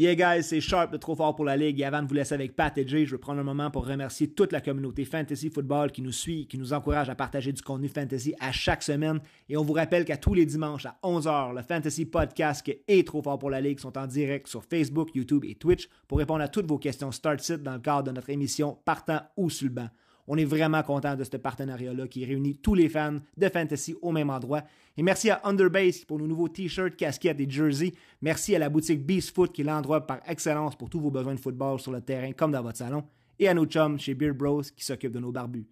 Yeah guys, c'est Sharp de Trop Fort pour la Ligue. Et avant de vous laisser avec Pat et Jay, je veux prendre un moment pour remercier toute la communauté Fantasy Football qui nous suit, qui nous encourage à partager du contenu Fantasy à chaque semaine. Et on vous rappelle qu'à tous les dimanches à 11h, le Fantasy Podcast et Trop Fort pour la Ligue sont en direct sur Facebook, YouTube et Twitch pour répondre à toutes vos questions Start-Sit dans le cadre de notre émission Partant ou sur le banc. On est vraiment content de ce partenariat-là qui réunit tous les fans de fantasy au même endroit. Et merci à Underbase pour nos nouveaux t-shirts, casquettes et jerseys. Merci à la boutique Beast Foot qui est l'endroit par excellence pour tous vos besoins de football sur le terrain comme dans votre salon. Et à nos chums chez Beard Bros qui s'occupent de nos barbus.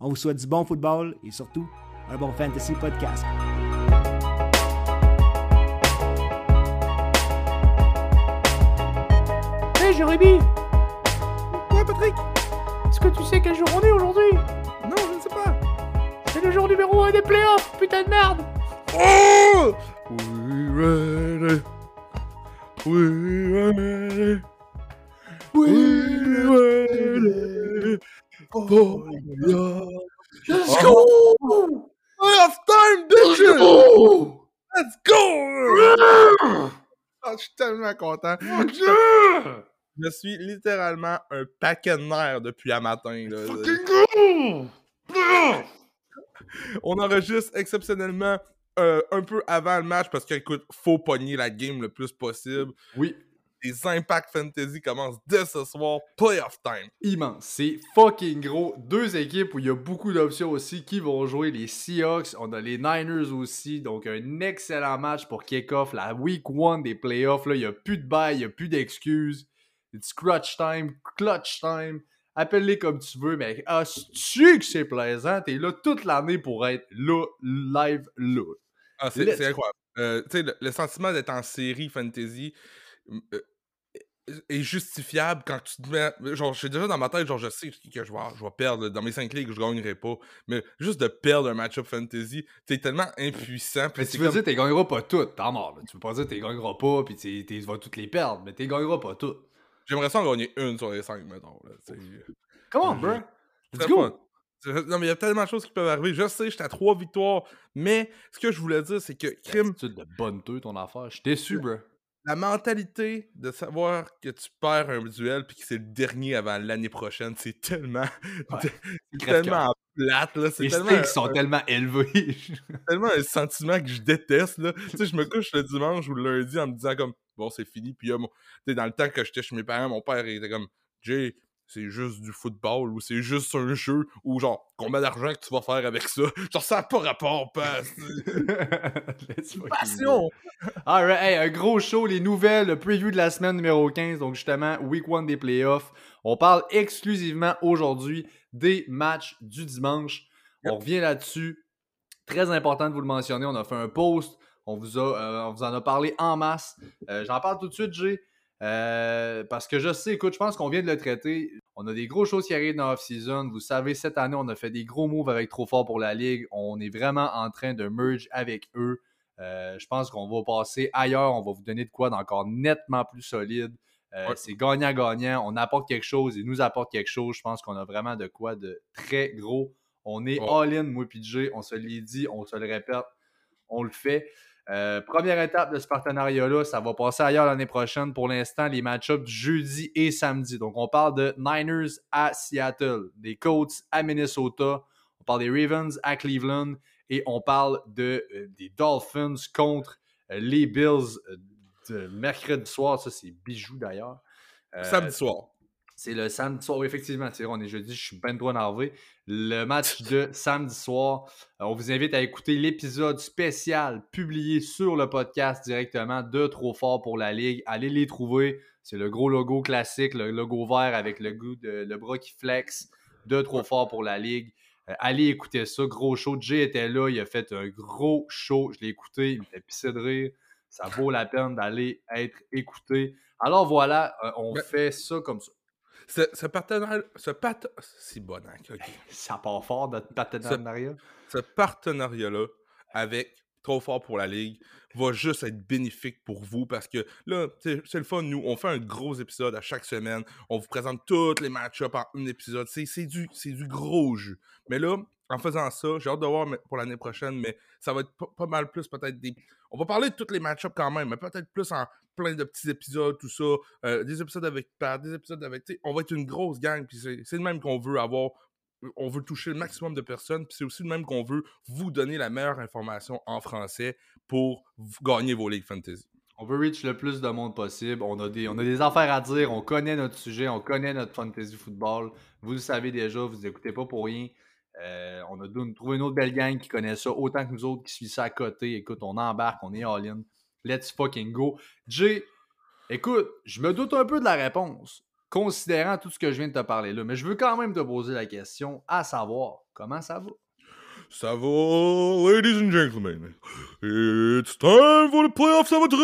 On vous souhaite du bon football et surtout un bon fantasy podcast. Hey Jérémy Est-ce que tu sais quel jour on est aujourd'hui Non, je ne sais pas. C'est le jour numéro 1 des playoffs, putain de merde Oh We ready. We ready. We ready. Oh, yeah. Let's go Half time, bitches! Let's go! Ah, je suis tellement content. Je suis littéralement un paquet de nerfs depuis un matin. Là. On enregistre exceptionnellement euh, un peu avant le match parce que, écoute, faut pogner la game le plus possible. Oui, Les Impact Fantasy commencent dès ce soir, playoff time. immense. C'est fucking gros. Deux équipes où il y a beaucoup d'options aussi qui vont jouer. Les Seahawks, on a les Niners aussi. Donc, un excellent match pour kick-off la week one des playoffs. Là, il n'y a plus de bail, il n'y a plus d'excuses. It's crutch time, clutch time. Appelle-les comme tu veux, mais ah, tu que c'est plaisant? T'es là toute l'année pour être là, live, là. Ah, c'est incroyable. Euh, tu sais, le, le sentiment d'être en série fantasy euh, est justifiable quand tu te mets. Genre, je suis déjà dans ma tête, genre, je sais que je vais, je vais perdre. Dans mes 5 ligues, je gagnerai pas. Mais juste de perdre un match-up fantasy, t'es tellement impuissant. puis Mais tu veux comme- dire, t'es gagneras pas toutes. T'es mort, là. Tu veux pas dire, t'es gagneras pas, t'es- tu vas toutes les perdre. Mais t'es gagneras pas toutes. J'aimerais ça en gagner une sur les 5, mettons. Là. Come on, bro. C'est Let's go. fun. C'est- Non, mais il y a tellement de choses qui peuvent arriver. Je sais, j'étais à trois victoires. Mais ce que je voulais dire, c'est que crime, Attitude de bonne teux, ton affaire. Je suis déçu, bro. la mentalité de savoir que tu perds un duel puis que c'est le dernier avant l'année prochaine, c'est tellement. c'est Crève-cœur. tellement plate, là. C'est Les tellement, sont tellement élevés. tellement un sentiment que je déteste, là. tu sais, je me couche le dimanche ou le lundi en me disant comme, bon, c'est fini. Puis, là, mon- dans le temps que j'étais chez mes parents, mon père il était comme, Jay, c'est juste du football ou c'est juste un jeu ou genre, combien d'argent que tu vas faire avec ça? Genre, ça n'a pas rapport, pas. Let's fucking go. Passion! Alright, hey, un gros show, les nouvelles, le preview de la semaine numéro 15, donc justement, week 1 des playoffs. On parle exclusivement aujourd'hui des matchs du dimanche. On revient là-dessus. Très important de vous le mentionner, on a fait un post, on vous, a, euh, on vous en a parlé en masse. Euh, J'en parle tout de suite, Jay, euh, parce que je sais, écoute, je pense qu'on vient de le traiter. On a des grosses choses qui arrivent dans l'off-season. Vous savez, cette année, on a fait des gros moves avec Trop Fort pour la Ligue. On est vraiment en train de merge avec eux. Euh, je pense qu'on va passer ailleurs. On va vous donner de quoi d'encore nettement plus solide. Euh, Ouais. C'est gagnant-gagnant. On apporte quelque chose. Ils nous apportent quelque chose. Je pense qu'on a vraiment de quoi de très gros. On est Ouais. all-in, moi et Jay. On se l'est dit, on se le répète. On le fait. Euh, première étape de ce partenariat-là, ça va passer ailleurs l'année prochaine. Pour l'instant, les match-ups jeudi et samedi. Donc, on parle de Niners à Seattle, des Colts à Minnesota, on parle des Ravens à Cleveland et on parle euh, des Dolphins contre euh, les Bills de mercredi soir. Ça, c'est bijou d'ailleurs. Samedi soir. C'est le samedi soir, oui, effectivement. On est jeudi, je suis ben trop énervé. Le match de samedi soir. Euh, On vous invite à écouter l'épisode spécial publié sur le podcast directement de Trop Fort pour la Ligue. Allez les trouver. C'est le gros logo classique, le logo vert avec le, goût de, le bras qui flex de Trop Fort pour la Ligue. Euh, allez écouter ça. Gros show. Jay était là. Il a fait un gros show. Je l'ai écouté. Il me fait pisser de rire. Ça vaut la peine d'aller être écouté. Alors voilà, euh, on fait ça comme ça. Ce, ce partenariat. Ce pat... C'est bon, hein, ok. Ça part fort, notre partenariat. ce partenariat-là avec Trop Fort pour la Ligue va juste être bénéfique pour vous parce que là, c'est le fun. Nous, on fait un gros épisode à chaque semaine. On vous présente tous les match-ups en un épisode. C'est c'est du, c'est du gros jeu. Mais là, en faisant ça, j'ai hâte de voir pour l'année prochaine, mais ça va être pas, mal plus peut-être des. On va parler de tous les match-ups quand même, mais peut-être plus en plein de petits épisodes, tout ça. Euh, des épisodes avec des épisodes avec. On va être une grosse gang, puis c'est le même qu'on veut avoir. On veut toucher le maximum de personnes, puis c'est aussi le même qu'on veut vous donner la meilleure information en français pour gagner vos ligues fantasy. On veut reach le plus de monde possible. On a, des, on a des affaires à dire. On connaît notre sujet. On connaît notre fantasy football. Vous le savez déjà. Vous n'écoutez pas pour rien. Euh, on a trouvé une autre belle gang qui connaît ça autant que nous autres qui suivent ça à côté. Écoute, on embarque. On est all-in. Let's fucking go. Jay, écoute, je me doute un peu de la réponse, considérant tout ce que je viens de te parler là. Mais je veux quand même te poser la question, à savoir, comment ça va? Ça va, ladies and gentlemen. It's time for the playoffs, ça va très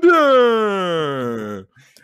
bien.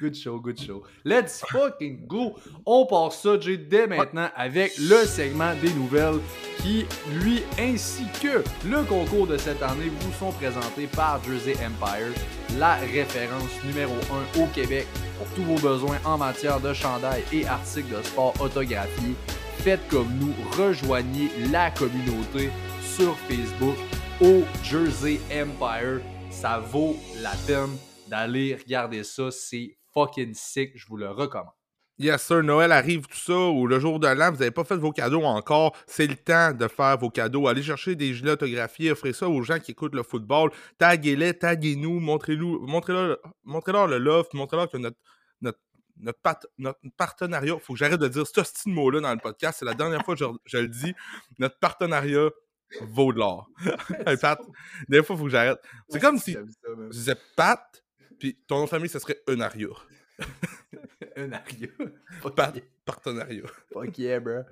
Good show, good show. Let's fucking go. On part ça, Jay, dès maintenant avec le segment des nouvelles qui, lui, ainsi que le concours de cette année, vous sont présentés par Jersey Empire, la référence numéro 1 au Québec pour tous vos besoins en matière de chandail et articles de sport autographiés faites comme nous, rejoignez la communauté sur Facebook au Jersey Empire. Ça vaut la peine d'aller regarder ça. C'est fucking sick. Je vous le recommande. Yes, sir. Noël arrive, tout ça, ou le jour de l'an, vous n'avez pas fait vos cadeaux encore. C'est le temps de faire vos cadeaux. Allez chercher des gilets autographiés, offrez ça aux gens qui écoutent le football. Taguez-les, taguez-nous, montrez-nous, montrez-leur montrez le love, montrez-leur que notre, notre notre, partenariat, il faut que j'arrête de dire ce petit mot-là dans le podcast, c'est la dernière fois que je, le dis, notre partenariat vaut de l'or. des fois, il faut que j'arrête. C'est comme si je disais Pat, puis ton nom de famille, ce serait Eunaria. Eunaria. Pat, partenariat. Fuck yeah, bro.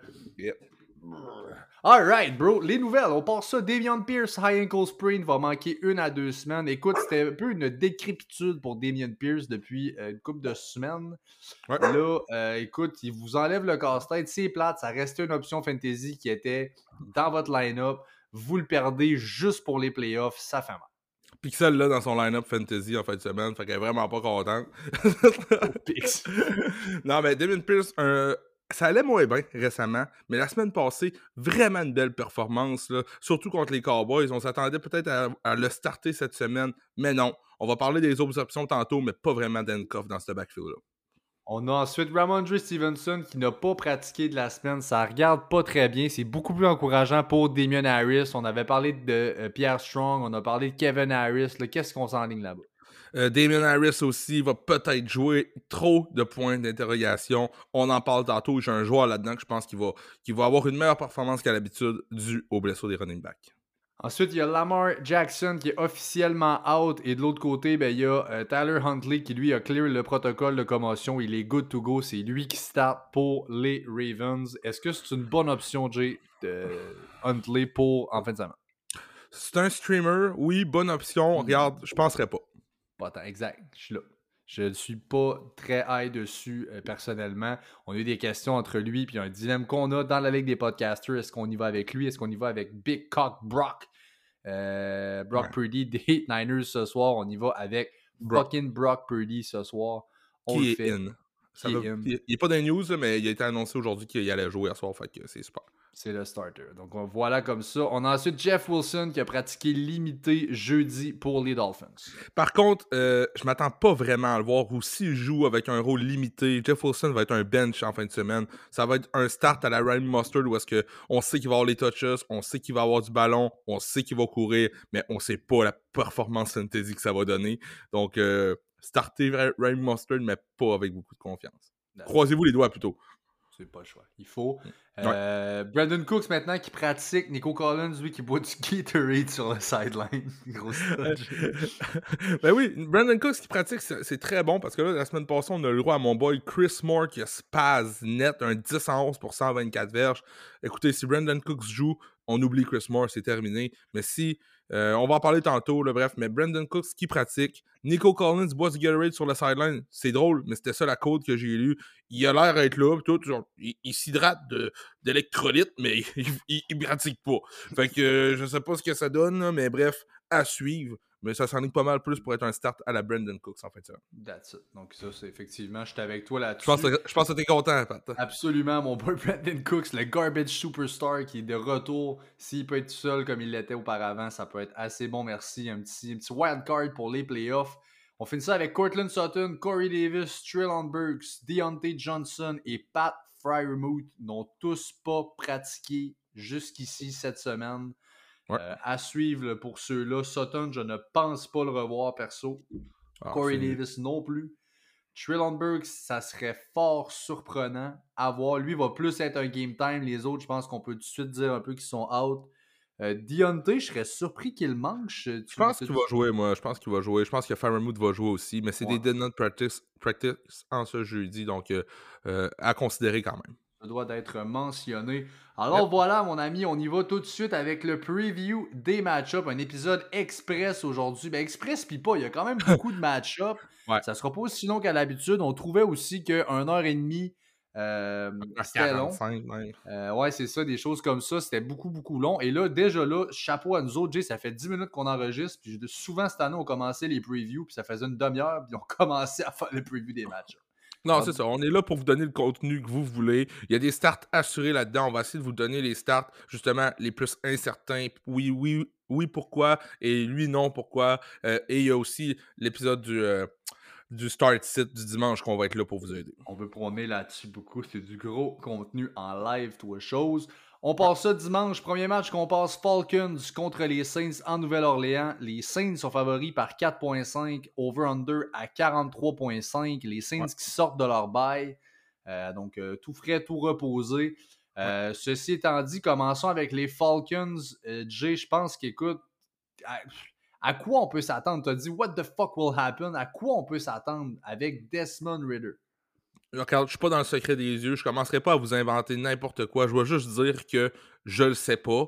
Alright, bro. Les nouvelles, on passe ça. Damian Pierce, high ankle sprain, va manquer une à deux semaines. Écoute, c'était un peu une décrépitude pour Damian Pierce depuis euh, une couple de semaines. Là, euh, écoute, il vous enlève le casse-tête. C'est plate, ça restait une option fantasy qui était dans votre line-up. Vous le perdez juste pour les playoffs, ça fait mal. Pixel là dans son line-up fantasy en fin de semaine, fait qu'elle est vraiment pas contente. non, mais Damien Pierce, un, ça allait moins bien récemment, mais la semaine passée, vraiment une belle performance, surtout contre les Cowboys. On s'attendait peut-être à, le starter cette semaine, mais non. On va parler des autres options tantôt, mais pas vraiment d'Enkoff dans ce backfield-là. On a ensuite Ramondre Stevenson qui n'a pas pratiqué de la semaine. Ça regarde pas très bien. C'est beaucoup plus encourageant pour Damien Harris. On avait parlé de euh, Pierre Strong, on a parlé de Kevin Harris. Qu'est-ce qu'on s'enligne là-bas? Euh, Damien Harris aussi va peut-être jouer trop de points d'interrogation. On en parle tantôt. J'ai un joueur là-dedans que je pense qu'il va, avoir une meilleure performance qu'à l'habitude dû aux blessures des running backs. Ensuite, il y a Lamar Jackson qui est officiellement out. Et de l'autre côté, ben, il y a euh, Tyler Huntley qui lui a clear le protocole de commotion. Il est good to go. C'est lui qui start pour les Ravens. Est-ce que c'est une bonne option, Jay, de Huntley pour en fin de semaine? C'est un streamer, oui, bonne option. Regarde, je penserais pas. Pas tant, exact. Je suis là. Je ne suis pas très high dessus euh, personnellement. On a eu des questions entre lui et un dilemme qu'on a dans la Ligue des podcasters. Est-ce qu'on y va avec lui? Est-ce qu'on y va avec Big Cock Brock? Euh, Brock Purdy des Niners ce soir. On y va avec fucking Brock Purdy ce soir. On Qui est in. Il n'est pas dans les news, mais il a été annoncé aujourd'hui qu'il allait jouer à soir. Fait que c'est super. C'est le starter. Donc voilà comme ça. On a ensuite Jeff Wilson qui a pratiqué limité jeudi pour les Dolphins. Par contre, euh, je m'attends pas vraiment à le voir ou s'il joue avec un rôle limité. Jeff Wilson va être un bench en fin de semaine. Ça va être un start à la Ryan Mustard où est-ce que on sait qu'il va avoir les touches, on sait qu'il va avoir du ballon, on sait qu'il va courir, mais on sait pas la performance synthétique que ça va donner. Donc euh, starter Ryan Mustard, mais pas avec beaucoup de confiance. Croisez-vous les doigts plutôt. C'est pas le choix. Il faut. Euh, Brandon Cooks maintenant qui pratique. Nico Collins, lui, qui boit du Gatorade sur le sideline. Gros Ben oui, Brandon Cooks qui pratique, c'est très bon parce que là, la semaine passée, on a le droit à mon boy Chris Moore qui a spaz net, un 10 en 11 pour 124 verges. Écoutez, si Brandon Cooks joue, on oublie Chris Moore, c'est terminé. Mais si euh, on va en parler tantôt, bref, mais Brandon Cooks qui pratique. Nico Collins boit du Gatorade sur la sideline. C'est drôle, mais c'était ça la code que j'ai lu. Il a l'air d'être là, tout, il, s'hydrate d'électrolytes, mais il, il, pratique pas. Fait que euh, je sais pas ce que ça donne, mais bref, à suivre. Mais ça s'enligne pas mal plus pour être un start à la Brandon Cooks en fait. Ça. That's it. Donc ça, c'est effectivement, je suis avec toi Je là-dessus. pense, que- je pense que t'es content, Pat. Absolument, mon boy Brandon Cooks, le garbage superstar qui est de retour. S'il peut être tout seul comme il l'était auparavant, ça peut être assez bon, merci. Un petit, un petit wild card pour les playoffs. On finit ça avec Cortland Sutton, Corey Davis, Trillon Burks, Deontay Johnson et Pat Fryermuth n'ont tous pas pratiqué jusqu'ici cette semaine. Ouais. Euh, à suivre pour ceux-là. Sutton, je ne pense pas le revoir perso. Ah, Corey Davis non plus. Trillon Burks, ça serait fort surprenant à voir. Lui va plus être un game time. Les autres, je pense qu'on peut tout de suite dire un peu qu'ils sont out. Euh, Deontay, je serais surpris qu'il manque. Je pense qu'il va jouer, moi. Je pense qu'il va jouer. Je pense que Fairmouth va jouer aussi. Mais c'est Ouais. des did not practice, practice en ce jeudi. Donc, euh, euh, à considérer quand même. Ça doit d'être mentionné. Alors voilà, mon ami, on y va tout de suite avec le preview des match-ups. Un épisode express aujourd'hui. Ben, express pis pas, il y a quand même beaucoup de match-ups. Ouais. Ça sera pas aussi long qu'à l'habitude. On trouvait aussi que 1h30, euh, c'était long. 45, même. Euh, ouais, c'est ça, des choses comme ça. C'était beaucoup, beaucoup long. Et là, déjà là, chapeau à nous autres, Jay, ça fait 10 minutes qu'on enregistre. Puis souvent cette année, on commençait les previews, puis ça faisait une demi-heure, puis on commençait à faire le preview des matchs. Non, Ah, c'est ça. On est là pour vous donner le contenu que vous voulez. Il y a des starts assurés là-dedans. On va essayer de vous donner les starts, justement, les plus incertains. Oui, oui, oui, pourquoi. Et lui, non, pourquoi. Euh, et il y a aussi l'épisode du, euh, du Start Sit du dimanche qu'on va être là pour vous aider. On veut prôner là-dessus beaucoup. C'est du gros contenu en live, toi, chose. On passe ça dimanche. Premier match qu'on passe Falcons contre les Saints en Nouvelle-Orléans. Les Saints sont favoris par 4.5, over-under à 43.5. Les Saints qui sortent de leur bail. Euh, donc, euh, tout frais, tout reposé. Euh, Ceci étant dit, commençons avec les Falcons. Jay, je pense qu'écoute, à, à quoi on peut s'attendre? Tu as dit, what the fuck will happen? À quoi on peut s'attendre avec Desmond Ritter? Regarde, je suis pas dans le secret des yeux. Je commencerai pas à vous inventer n'importe quoi. Je vais juste dire que je le sais pas.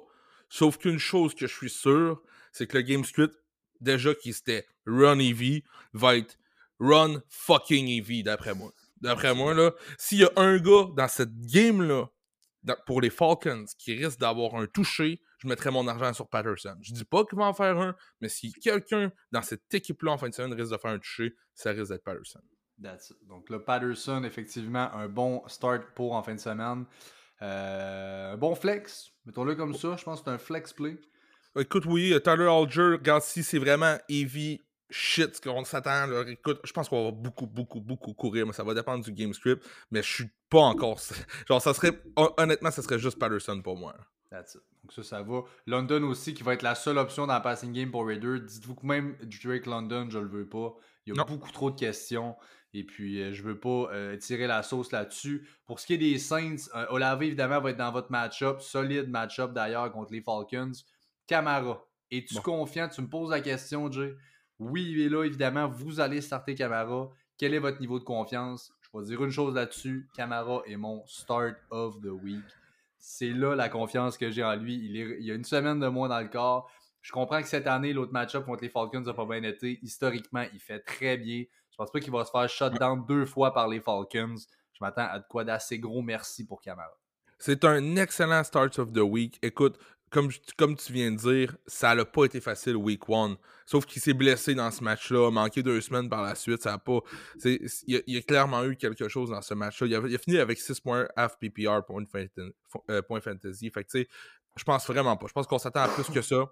Sauf qu'une chose que je suis sûr, c'est que le game script, déjà qui c'était run EV, va être run fucking EV, d'après moi. D'après moi, là, s'il y a un gars dans cette game-là, pour les Falcons, qui risque d'avoir un touché, je mettrais mon argent sur Patterson. Je dis pas qu'il va en faire un, mais si quelqu'un dans cette équipe-là en fin de semaine risque de faire un touché, ça risque d'être Patterson. That's it. Donc le Patterson, effectivement, un bon start pour en fin de semaine. Euh, un bon flex, mettons-le comme ça. Je pense que c'est un flex play. Écoute, oui, euh, Tyler Alger, regarde si c'est vraiment heavy shit ce qu'on s'attend. Écoute, je pense qu'on va beaucoup, beaucoup, beaucoup courir, mais ça va dépendre du game script. Mais je suis pas encore. Genre, ça serait. hon- Honnêtement, ça serait juste Patterson pour moi. That's it. Donc ça, ça va. London aussi, qui va être la seule option dans la passing game pour Raider. Dites-vous que même Drake London, je le veux pas. Il y a Non. beaucoup trop de questions. Et puis, euh, je veux pas euh, tirer la sauce là-dessus. Pour ce qui est des Saints, euh, Olave, évidemment, va être dans votre match-up. Solide match-up, d'ailleurs, contre les Falcons. Camara, es-tu Bon. confiant? Tu me poses la question, Jay. Oui, il est là, évidemment. Vous allez starter Camara. Quel est votre niveau de confiance? Je vais dire une chose là-dessus. Camara est mon start of the week. C'est là la confiance que j'ai en lui. Il, est- il y a une semaine de moins dans le corps. Je comprends que cette année, l'autre match-up contre les Falcons n'a pas bien été. Historiquement, il fait très bien. Je pense pas qu'il va se faire shutdown deux fois par les Falcons. Je m'attends à de quoi d'assez gros merci pour Camara. C'est un excellent start of the week. Écoute, comme, comme tu viens de dire, ça n'a pas été facile week one. Sauf qu'il s'est blessé dans ce match-là, a manqué deux semaines par la suite. Ça a pas. Il y, a, il y a clairement eu quelque chose dans ce match-là. Il, a- il a fini avec 6 points half PPR point, fantasy. point fantasy. Fait que tu sais, je pense vraiment pas. Je pense qu'on s'attend à plus que ça.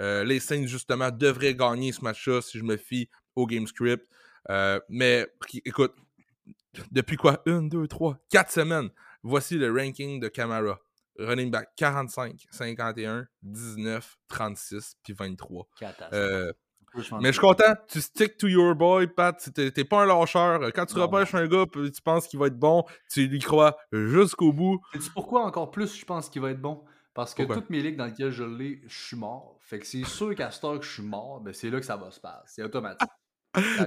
Euh, les Saints, justement, devraient gagner ce match-là si je me fie au game script. Euh, mais écoute, depuis quoi? Une, deux, trois, quatre semaines. Voici le ranking de Camara. Running back 45, 51, 19, 36, puis 23. Catastrophe. Euh, mais je suis content, tu stick to your boy, Pat. T'es pas un lâcheur. Quand tu Non, repêches un gars, tu penses qu'il va être bon, tu lui crois jusqu'au bout. Sais-tu pourquoi encore plus je pense qu'il va être bon? Parce que Pourquoi? toutes mes ligues dans lesquelles je l'ai, je suis mort. Fait que c'est sûr qu'à ce que je suis mort, ben c'est là que ça va se passer. C'est automatique.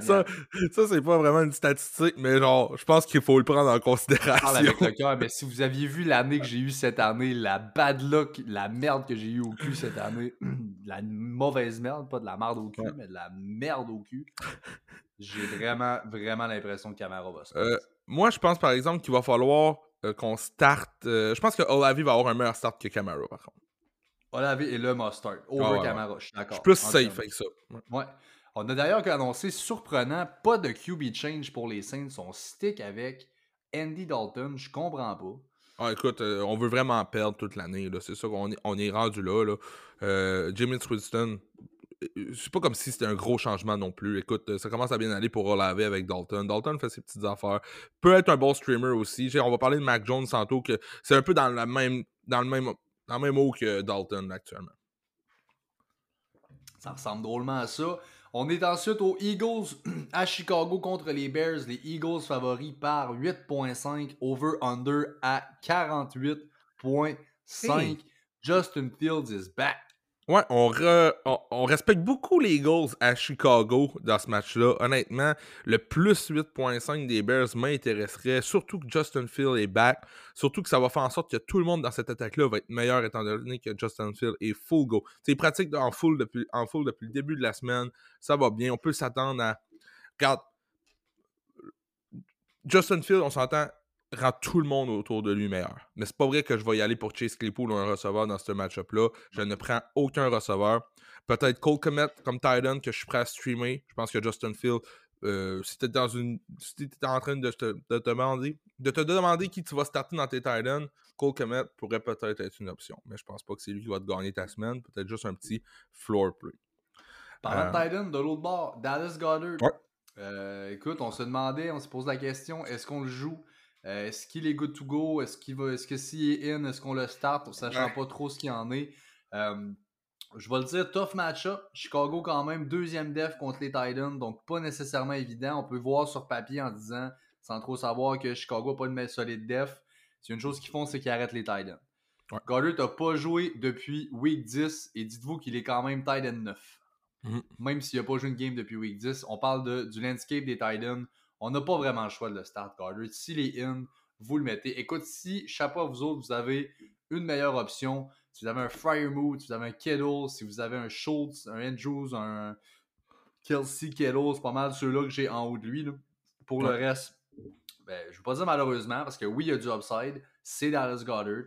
Ça, ça c'est pas vraiment une statistique, mais genre, je pense qu'il faut le prendre en Je parle considération. avec le cœur, mais si vous aviez vu l'année que j'ai eue cette année, la bad luck, la merde que j'ai eue au cul cette année, la mauvaise merde, pas de la merde au cul, Ouais. mais de la merde au cul, j'ai vraiment, vraiment l'impression que Camara va se Euh. Moi, je pense par exemple qu'il va falloir euh, qu'on starte. euh, je pense que Olavi va avoir un meilleur start que Camara, par contre. Olave et le mustard. Over Ah ouais, ouais. Camara, je suis Je d'accord. suis plus safe avec ça. Ouais. On a d'ailleurs annoncé, surprenant, pas de QB change pour les Saints. On stick avec Andy Dalton. Je comprends pas. Ah, écoute, euh, on veut vraiment perdre toute l'année. C'est ça qu'on est, on est rendu là. là. Euh, Jameis Winston, euh, c'est pas comme si c'était un gros changement non plus. Écoute, ça commence à bien aller pour Olave avec Dalton. Dalton fait ses petites affaires. Peut être un bon streamer aussi. On va parler de Mac Jones tantôt, que c'est un peu dans, la même, dans le même dans le même eau que Dalton actuellement. Ça ressemble drôlement à ça. On est ensuite aux Eagles à Chicago contre les Bears. Les Eagles favoris par 8.5, over-under à 48.5. Hey. Justin Fields is back. Ouais, on, re- on, respecte beaucoup les Eagles à Chicago dans ce match-là. Honnêtement, le plus 8.5 des Bears m'intéresserait, surtout que Justin Field est back, surtout que ça va faire en sorte que tout le monde dans cette attaque-là va être meilleur étant donné que Justin Field est full go. C'est pratique en full, depuis, en full depuis le début de la semaine, ça va bien, on peut s'attendre à... Regarde, Justin Field, on s'entend, rend tout le monde autour de lui meilleur. Mais c'est pas vrai que je vais y aller pour Chase Claypool ou un receveur dans ce match-up-là. Je ne prends aucun receveur. Peut-être Cole Komet comme Titan que je suis prêt à streamer. Je pense que Justin Field, euh, si t'es dans une. Si t'es en train de te, de te demander, de te demander qui tu vas starter dans tes Titans, Cole Komet pourrait peut-être être une option. Mais je pense pas que c'est lui qui va te gagner ta semaine. Peut-être juste un petit floor play. Parlant de Euh, Titan, de l'autre bord, Dallas Goddard. Ouais. Euh, écoute, on se demandait, on se pose la question, est-ce qu'on le joue? Euh, est-ce qu'il est good to go? Est-ce qu'il va, est-ce que s'il est in, est-ce qu'on le start, sachant Ouais. pas trop ce qu'il en est? Euh, je vais le dire, tough match-up. Chicago quand même, deuxième def contre les Titans, donc pas nécessairement évident. On peut voir sur papier en disant, sans trop savoir que Chicago n'a pas une solide def. C'est une chose qu'ils font, c'est qu'ils arrêtent les Titans. Ouais. Goddard n'a pas joué depuis week 10 et dites-vous qu'il est quand même Titan 9 Mhm. même s'il n'a pas joué une game depuis week 10. On parle de, du landscape des Titans. On n'a pas vraiment le choix de le start Goddard. S'il est in, vous le mettez. Écoute, si, chapeau à vous autres, vous avez une meilleure option, si vous avez un Fryermuth, si vous avez un Kittle, si vous avez un Schultz, un Andrews, un Kelsey Kittle, c'est pas mal ceux-là que j'ai en haut de lui. là. Pour le reste, ben, je ne veux pas dire malheureusement, parce que oui, il y a du upside. C'est Dallas Goddard.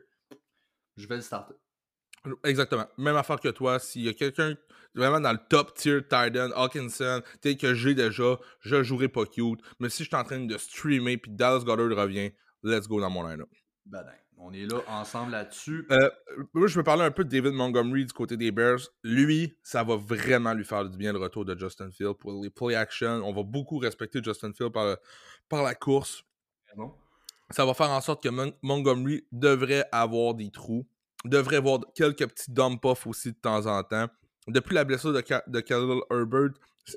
Je vais le starter. Exactement. Même affaire que toi. S'il y a quelqu'un vraiment dans le top tier Titan, Hawkinson, tel que j'ai déjà, je jouerai pas cute. Mais si je suis en train de streamer puis Dallas Goddard revient, let's go dans mon line-up. Ben, on est là ensemble là-dessus. Euh, moi, je veux parler un peu de David Montgomery du côté des Bears. Lui, ça va vraiment lui faire du bien le retour de Justin Field pour les play action. On va beaucoup respecter Justin Field par, par la course. Ça va faire en sorte que Mon- Montgomery devrait avoir des trous, devrait avoir quelques petits dump off aussi de temps en temps. Depuis la blessure de, Khalil Herbert,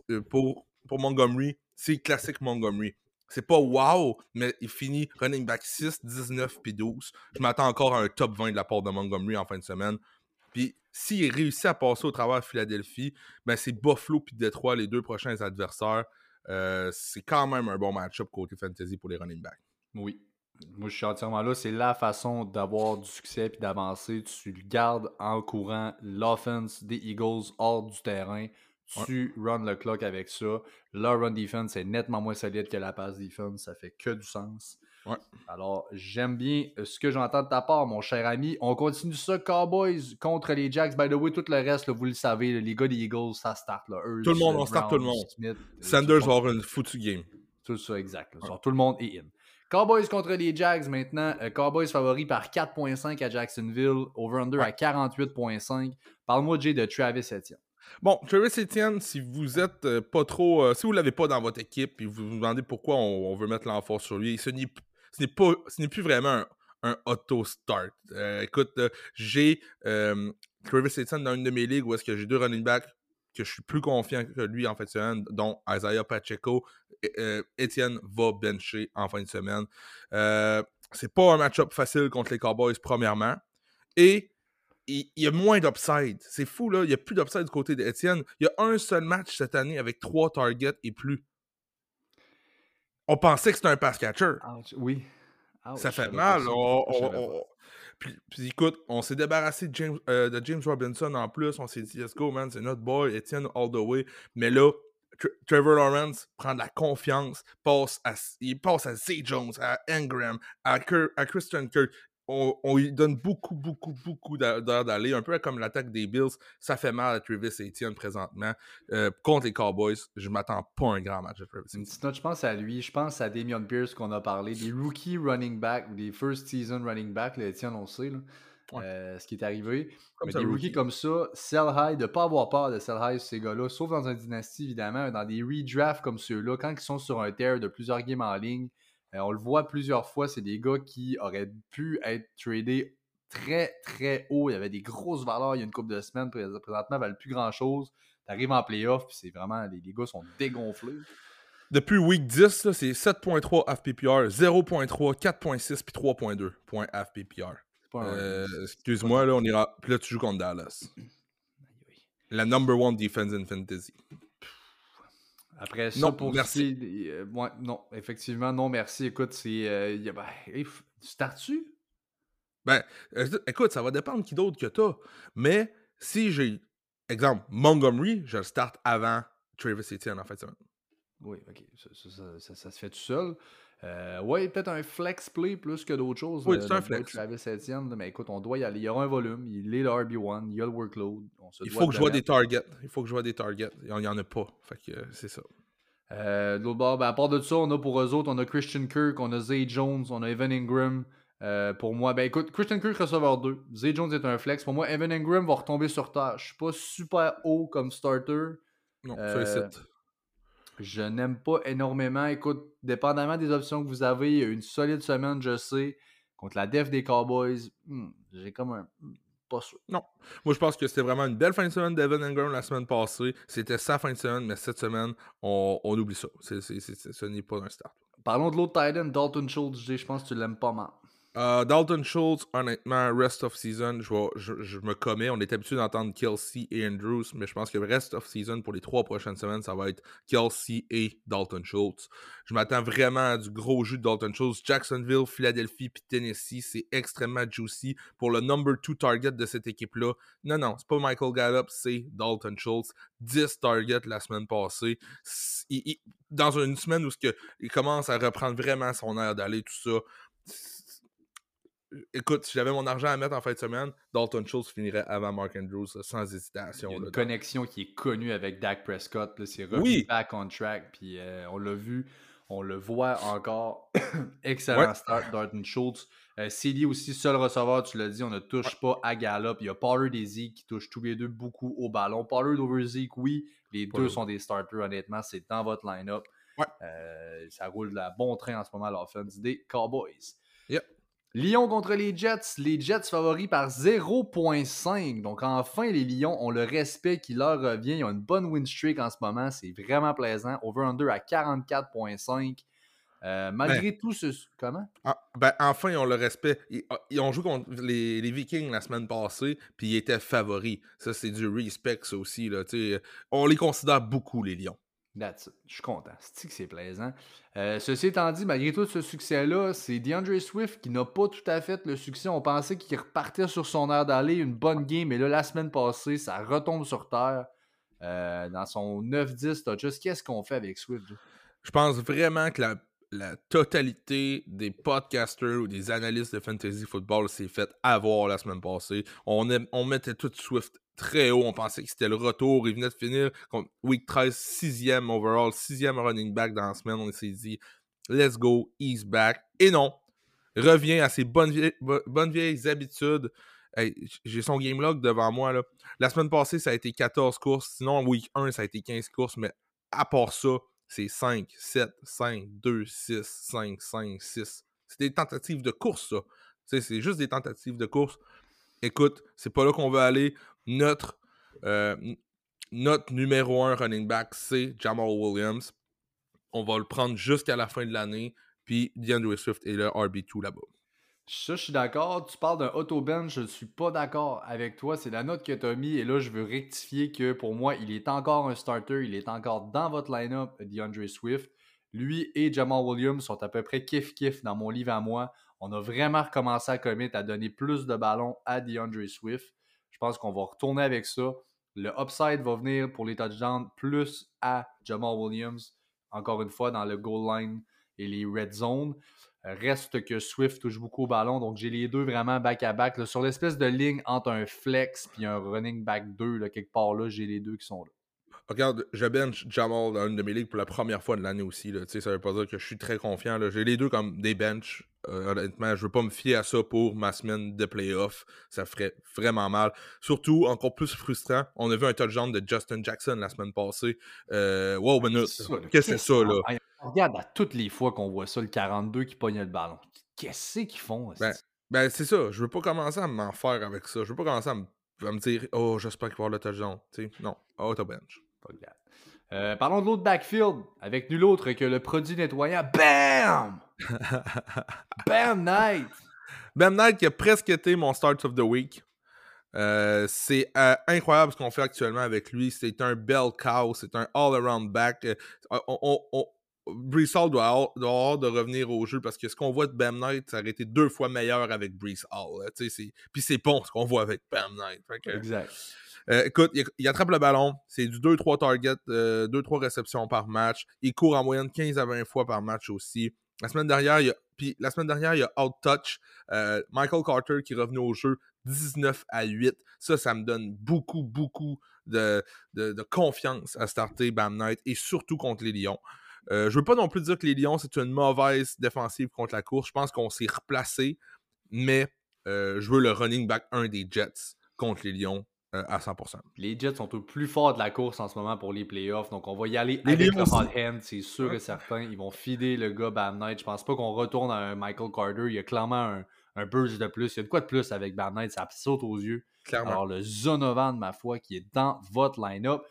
euh, pour, pour Montgomery, c'est classique Montgomery. C'est pas wow, mais il finit running back 6, 19 puis 12. Je m'attends encore à un top 20 de la part de Montgomery en fin de semaine. Puis s'il réussit à passer au travers de Philadelphie, ben c'est Buffalo puis Détroit les deux prochains adversaires. Euh, c'est quand même un bon match-up côté fantasy pour les running backs. Oui. Moi, je suis entièrement là. C'est la façon d'avoir du succès et d'avancer. Tu le gardes en courant l'offense des Eagles hors du terrain. Tu run le clock avec ça. Leur run defense est nettement moins solide que la pass defense. Ça fait que du sens. Ouais. Alors, j'aime bien euh, ce que j'entends de ta part, mon cher ami. On continue ça, Cowboys contre les Jacks. By the way, tout le reste, là, vous le savez, les gars des Eagles, ça start. Là. Hurts, Tout le monde, on start tout le monde. Smith, euh, Sanders va avoir une foutue game. tout ça, exact. là. Tout le monde est in. Cowboys contre les Jags maintenant. Euh, Cowboys favoris par 4.5 à Jacksonville. Over-under à 48.5. Parle-moi, Jay, de Travis Etienne. Bon, Travis Etienne, si vous êtes euh, pas trop. euh, si vous l'avez pas dans votre équipe et vous vous demandez pourquoi on, on veut mettre l'emphase sur lui, ce n'est p- ce n'est pas ce n'est plus vraiment un, un auto-start. Euh, écoute, j'ai Travis Etienne dans une de mes ligues où est-ce que j'ai deux running backs que je suis plus confiant que lui en semaine, dont Isaiah Pacheco. Et, Etienne va bencher en fin de semaine. Euh, c'est pas un match-up facile contre les Cowboys, premièrement. Et il y a moins d'upside. C'est fou, là. Il n'y a plus d'upside du côté d'Etienne. Il y a un seul match cette année avec trois targets et plus. On pensait que c'était un pass catcher. Oui. Ça fait mal. on- on- on- Puis, puis écoute, on s'est débarrassé de James, euh, de James Robinson en plus. On s'est dit, let's go, man, c'est notre boy, Etienne all the way. Mais là, Trevor Lawrence prend de la confiance, passe à, il passe à Zay Jones, à Ingram, à, Christian Kirk. on, on lui donne beaucoup, beaucoup, beaucoup d'heures d'aller. Un peu comme l'attaque des Bills. Ça fait mal à Travis Etienne présentement. Euh, contre les Cowboys, je m'attends pas à un grand match de Travis Etienne. note, je pense à lui, je pense à Damian Pierce qu'on a parlé, des rookie running back ou des first season running back, là, Étienne, on le sait, là, Ouais. euh, ce qui est arrivé. Comme Mais ça, des rookie. rookies comme ça, sell high, de pas avoir peur de sell high ces gars-là, sauf dans un dynastie évidemment, dans des redrafts comme ceux-là, quand ils sont sur un tear de plusieurs games en ligne, euh, on le voit plusieurs fois, c'est des gars qui auraient pu être tradés très très haut, il y avait des grosses valeurs il y a une couple de semaines, prés- présentement, ils valent plus grand-chose. T'arrives en playoff, puis c'est vraiment, les, les gars sont dégonflés. Depuis week 10, là, c'est 7.3 FPPR, 0.3, 4.6 puis 3.2 points FPPR. Euh, Excuse-moi, là, on ira. Puis là, tu joues contre Dallas. La number one defense in fantasy. Après ça, Non, pour merci. qui euh, ouais, non, effectivement, non, merci. Écoute, c'est. euh, ben, hey, tu? Ben, euh, écoute, ça va dépendre qui d'autre que t'as. Mais si j'ai, exemple, Montgomery, je le start avant Travis Etienne en fait. semaine. Oui, ok. Ça, ça- ça- ça- ça se fait tout seul. Euh, ouais, peut-être un flex play plus que d'autres choses. Oui, euh, c'est un flex. Travis Etienne, mais écoute, on doit y aller. Il y aura un volume, il est le RB1, il y a le workload. On se Il faut que je vois des targets. Il faut que je vois des targets. Il n'y en a pas. Fait que euh, c'est ça. Euh, de l'autre bord, ben, à part de ça, on a pour eux autres, on a Christian Kirk, on a Zay Jones, on a Evan Ingram. Euh, pour moi, ben écoute, Christian Kirk receveur 2. Zay Jones est un flex. Pour moi, Evan Ingram va retomber sur terre. Je suis pas super haut comme starter. Non, Euh. Je n'aime pas énormément. Écoute, dépendamment des options que vous avez, il y a une solide semaine, je sais. Contre la def des Cowboys, hmm, j'ai comme un. hmm, pas sûr. Moi, je pense que c'était vraiment une belle fin de semaine d'Evan Ingram la semaine passée. C'était sa fin de semaine, mais cette semaine, on, on oublie ça. Ce n'est pas un start. Parlons de l'autre Titan, Dalton Schultz. Je pense que tu l'aimes pas mal. Euh, Dalton Schultz, honnêtement, rest of season, je, me commets. On est habitué d'entendre Kelsey et Andrews, mais je pense que rest of season pour les trois prochaines semaines, ça va être Kelsey et Dalton Schultz. Je m'attends vraiment à du gros jeu de Dalton Schultz. Jacksonville, Philadelphie puis Tennessee, c'est extrêmement juicy pour le number two target de cette équipe-là. Non, non, c'est pas Michael Gallup, c'est Dalton Schultz. 10 targets la semaine passée. Dans une semaine où il commence à reprendre vraiment son air d'aller, tout ça. Écoute, si j'avais mon argent à mettre en fin de semaine, Dalton Schultz finirait avant Mark Andrews sans Il y hésitation. a une là. connexion qui est connue avec Dak Prescott. C'est revenu Oui. back on track. Puis euh, on l'a vu, on le voit encore. Excellent Ouais. start, Dalton Schultz. Euh, CD aussi, seul receveur, tu l'as dit, on ne touche pas à Gallup. Il y a Pollard et Zeke qui touchent tous les deux beaucoup au ballon. Pollard over Zeke, oui. Les deux sont des starters, honnêtement. C'est dans votre line-up. Ouais. Euh, ça roule la bon train en ce moment, l'offense des Cowboys. Yep. Lyon contre les Jets. Les Jets favoris par 0.5. Donc enfin, les Lions ont le respect qui leur revient. Ils ont une bonne win streak en ce moment. C'est vraiment plaisant. Over-under à 44.5. Euh, malgré tout ce... Comment? Ah, ben, enfin, ils ont le respect. Ils, ah, ils ont joué contre les, les Vikings la semaine passée, puis ils étaient favoris. Ça, c'est du respect, ça aussi. Là, on les considère beaucoup, les Lions. That's it. Je suis content. C'est que c'est plaisant? Euh, ceci étant dit, malgré tout ce succès-là, c'est DeAndre Swift qui n'a pas tout à fait le succès. On pensait qu'il repartait sur son air d'aller, une bonne game, mais là, la semaine passée, ça retombe sur terre. Euh, dans son 9-10 touches, qu'est-ce qu'on fait avec Swift? Je pense vraiment que la, la totalité des podcasters ou des analystes de fantasy football s'est fait avoir la semaine passée. On, mettait tout Swift très haut. On pensait que c'était le retour. Il venait de finir Week 13, sixième overall, sixième running back dans la semaine. On s'est dit, let's go, he's back. Et non, revient à ses bonnes vieilles, bo- bonnes vieilles habitudes. Hey, J'ai son game log devant moi. Là. La semaine passée, ça a été 14 courses. Sinon, week 1, ça a été 15 courses. Mais à part ça, c'est 5, 7, 5, 2, 6, 5, 5, 6. C'est des tentatives de course, ça. C'est juste des tentatives de course. Écoute, c'est pas là qu'on veut aller. Notre, euh, notre numéro 1 running back, c'est Jamal Williams. On va le prendre jusqu'à la fin de l'année. Puis DeAndre Swift est le RB2 là-bas. Ça, je suis d'accord. Tu parles d'un auto-bench, je ne suis pas d'accord avec toi. C'est la note que tu as mis et là, je veux rectifier que pour moi, il est encore un starter. Il est encore dans votre line-up, DeAndre Swift. Lui et Jamal Williams sont à peu près kiff-kiff dans mon livre à moi. On a vraiment recommencé à commit, à donner plus de ballons à DeAndre Swift. Je pense qu'on va retourner avec ça. Le upside va venir pour les touchdowns plus à Jamal Williams. Encore une fois, dans le goal line et les red zones. Reste que Swift touche beaucoup au ballon, donc j'ai les deux vraiment back-à-back. là. Sur l'espèce de ligne entre un flex et un running back 2, là, quelque part là, j'ai les deux qui sont là. Regarde, je bench Jamal dans une de mes ligues pour la première fois de l'année aussi. Là. Tu sais, Ça veut pas dire que je suis très confiant. J'ai les deux comme des bench. Euh, honnêtement, je veux pas me fier à ça pour ma semaine de playoff. Ça ferait vraiment mal. Surtout, encore plus frustrant, on a vu un touchdown de Justin Jackson la semaine passée. Euh, wow, là. Qu'est-ce que c'est ça, là? Regarde à toutes les fois qu'on voit ça, le 42 qui pogne le ballon. Qu'est-ce qu'ils font? Ben? Ben, c'est ça. Je veux pas commencer à m'en faire avec ça. Je veux pas commencer à me, dire, oh, j'espère qu'il va avoir le touchdown. Tu sais, non. Auto bench. Pas grave. Euh, parlons de l'autre backfield, avec nul autre que le produit nettoyant. BAM! Bam Knight! Ben Knight qui a presque été mon start of the week. Euh, c'est euh, incroyable ce qu'on fait actuellement avec lui. C'est un bell cow, c'est un all-around back. Euh, on, on- Brees Hall doit avoir, doit avoir de revenir au jeu parce que ce qu'on voit de Bam Knight, ça aurait été deux fois meilleur avec Brees Hall. Puis c'est bon ce qu'on voit avec Bam Knight. Que, Exact. euh, écoute, il, il attrape le ballon, c'est du 2-3 targets, 2-3 réceptions par match. Il court en moyenne 15 à 20 fois par match aussi. La semaine dernière, il y a, puis la semaine dernière, il y a out-touch. euh, Michael Carter qui est revenu au jeu 19 à 8. Ça, ça me donne beaucoup, beaucoup de, de- de confiance à starter Bam Knight et surtout contre les Lions. Euh, je veux pas non plus dire que les Lions, c'est une mauvaise défensive contre la course. Je pense qu'on s'est replacé, mais euh, je veux le running back 1 des Jets contre les Lions euh, à 100%. Les Jets sont au plus fort de la course en ce moment pour les playoffs, donc on va y aller Les avec Lions le hot hand, c'est sûr et certain. Ils vont fider le gars Bam Knight. Je pense pas qu'on retourne à un Michael Carter. Il y a clairement un, un burst de plus. Il y a de quoi de plus avec Bam Knight, ça saute aux yeux. Clairement. Alors, le Zonovan, ma foi, qui est dans votre line-up.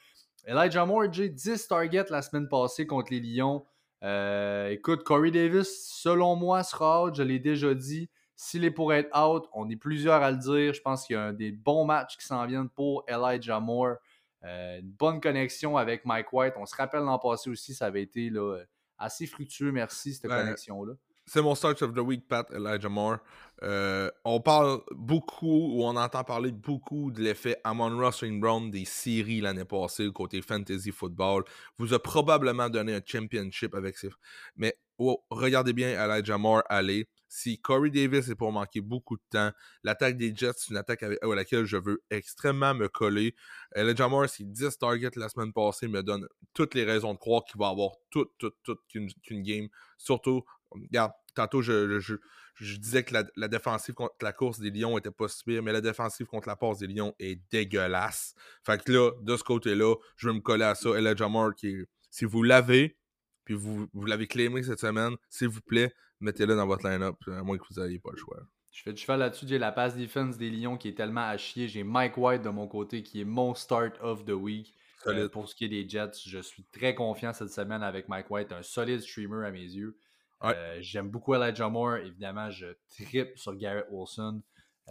Elijah Moore, j'ai 10 targets la semaine passée contre les Lions. Euh, écoute, Corey Davis, selon moi, sera out. Je l'ai déjà dit. S'il est pour être out, on est plusieurs à le dire. Je pense qu'il y a un des bons matchs qui s'en viennent pour Elijah Moore. Euh, une bonne connexion avec Mike White. On se rappelle l'an passé aussi, ça avait été là, assez fructueux, merci, cette Ouais. connexion-là. C'est mon start of the week, Pat Elijah Moore. Euh, on parle beaucoup, ou on entend parler beaucoup de l'effet Amon Ross Brown des séries l'année passée côté fantasy football. Vous a probablement donné un championship avec ces. Mais oh, regardez bien Elijah Moore aller. Si Corey Davis est pour manquer beaucoup de temps, l'attaque des Jets, c'est une attaque avec- à laquelle je veux extrêmement me coller. Elijah Moore, c'est 10 targets la semaine passée, me donne toutes les raisons de croire qu'il va avoir toute, toute, toute qu'une qu'une game. Surtout, regarde, tantôt, je, je, je disais que la, la défensive contre la course des Lions était pas si pire, mais la défensive contre la passe des Lions est dégueulasse. Fait que là, de ce côté-là, je vais me coller à ça. Elijah Moore, qui si vous l'avez, puis vous, vous l'avez claimé cette semaine, s'il vous plaît, mettez-le dans votre line-up, à moins que vous n'ayez pas le choix. Je fais du cheval là-dessus. J'ai la pass defense des Lions qui est tellement à chier. J'ai Mike White de mon côté qui est mon start of the week. Euh, pour ce qui est des Jets, je suis très confiant cette semaine avec Mike White, un solide streamer à mes yeux. Ouais. Euh, J'aime beaucoup Elijah Moore. Évidemment, je tripe sur Garrett Wilson.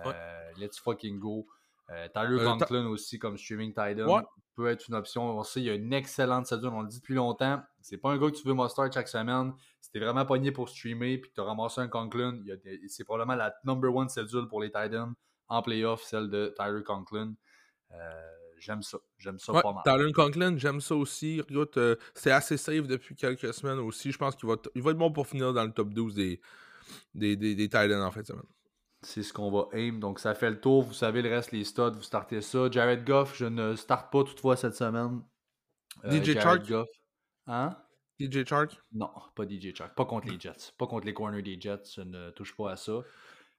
Euh, Let's fucking go. Euh, Tyler Conklin aussi comme streaming end Ouais. peut être une option. On sait, il y a une excellente cédule. On le dit depuis longtemps. C'est pas un gars que tu veux must-start chaque semaine. Si t'es vraiment pogné pour streamer puis que t'as ramassé un Conklin, c'est probablement la number one cédule pour les tight ends en playoff, celle de Tyler Conklin. Euh, J'aime ça. J'aime ça Ouais, pas mal. Talon Conklin, j'aime ça aussi. Regarde, euh, c'est assez safe depuis quelques semaines aussi. Je pense qu'il va, il va être bon pour finir dans le top 12 des, des, des, des tight ends en fin de semaine. C'est ce qu'on va aim. Donc, ça fait le tour. Vous savez le reste, les studs, vous startez ça. Jared Goff, je ne starte pas toutefois cette semaine. Euh, DJ Jared Chark? Goff. Hein? DJ Chark? Non, pas DJ Chark. Pas contre les Jets. Pas contre les corners des Jets. Je ne touche pas à ça.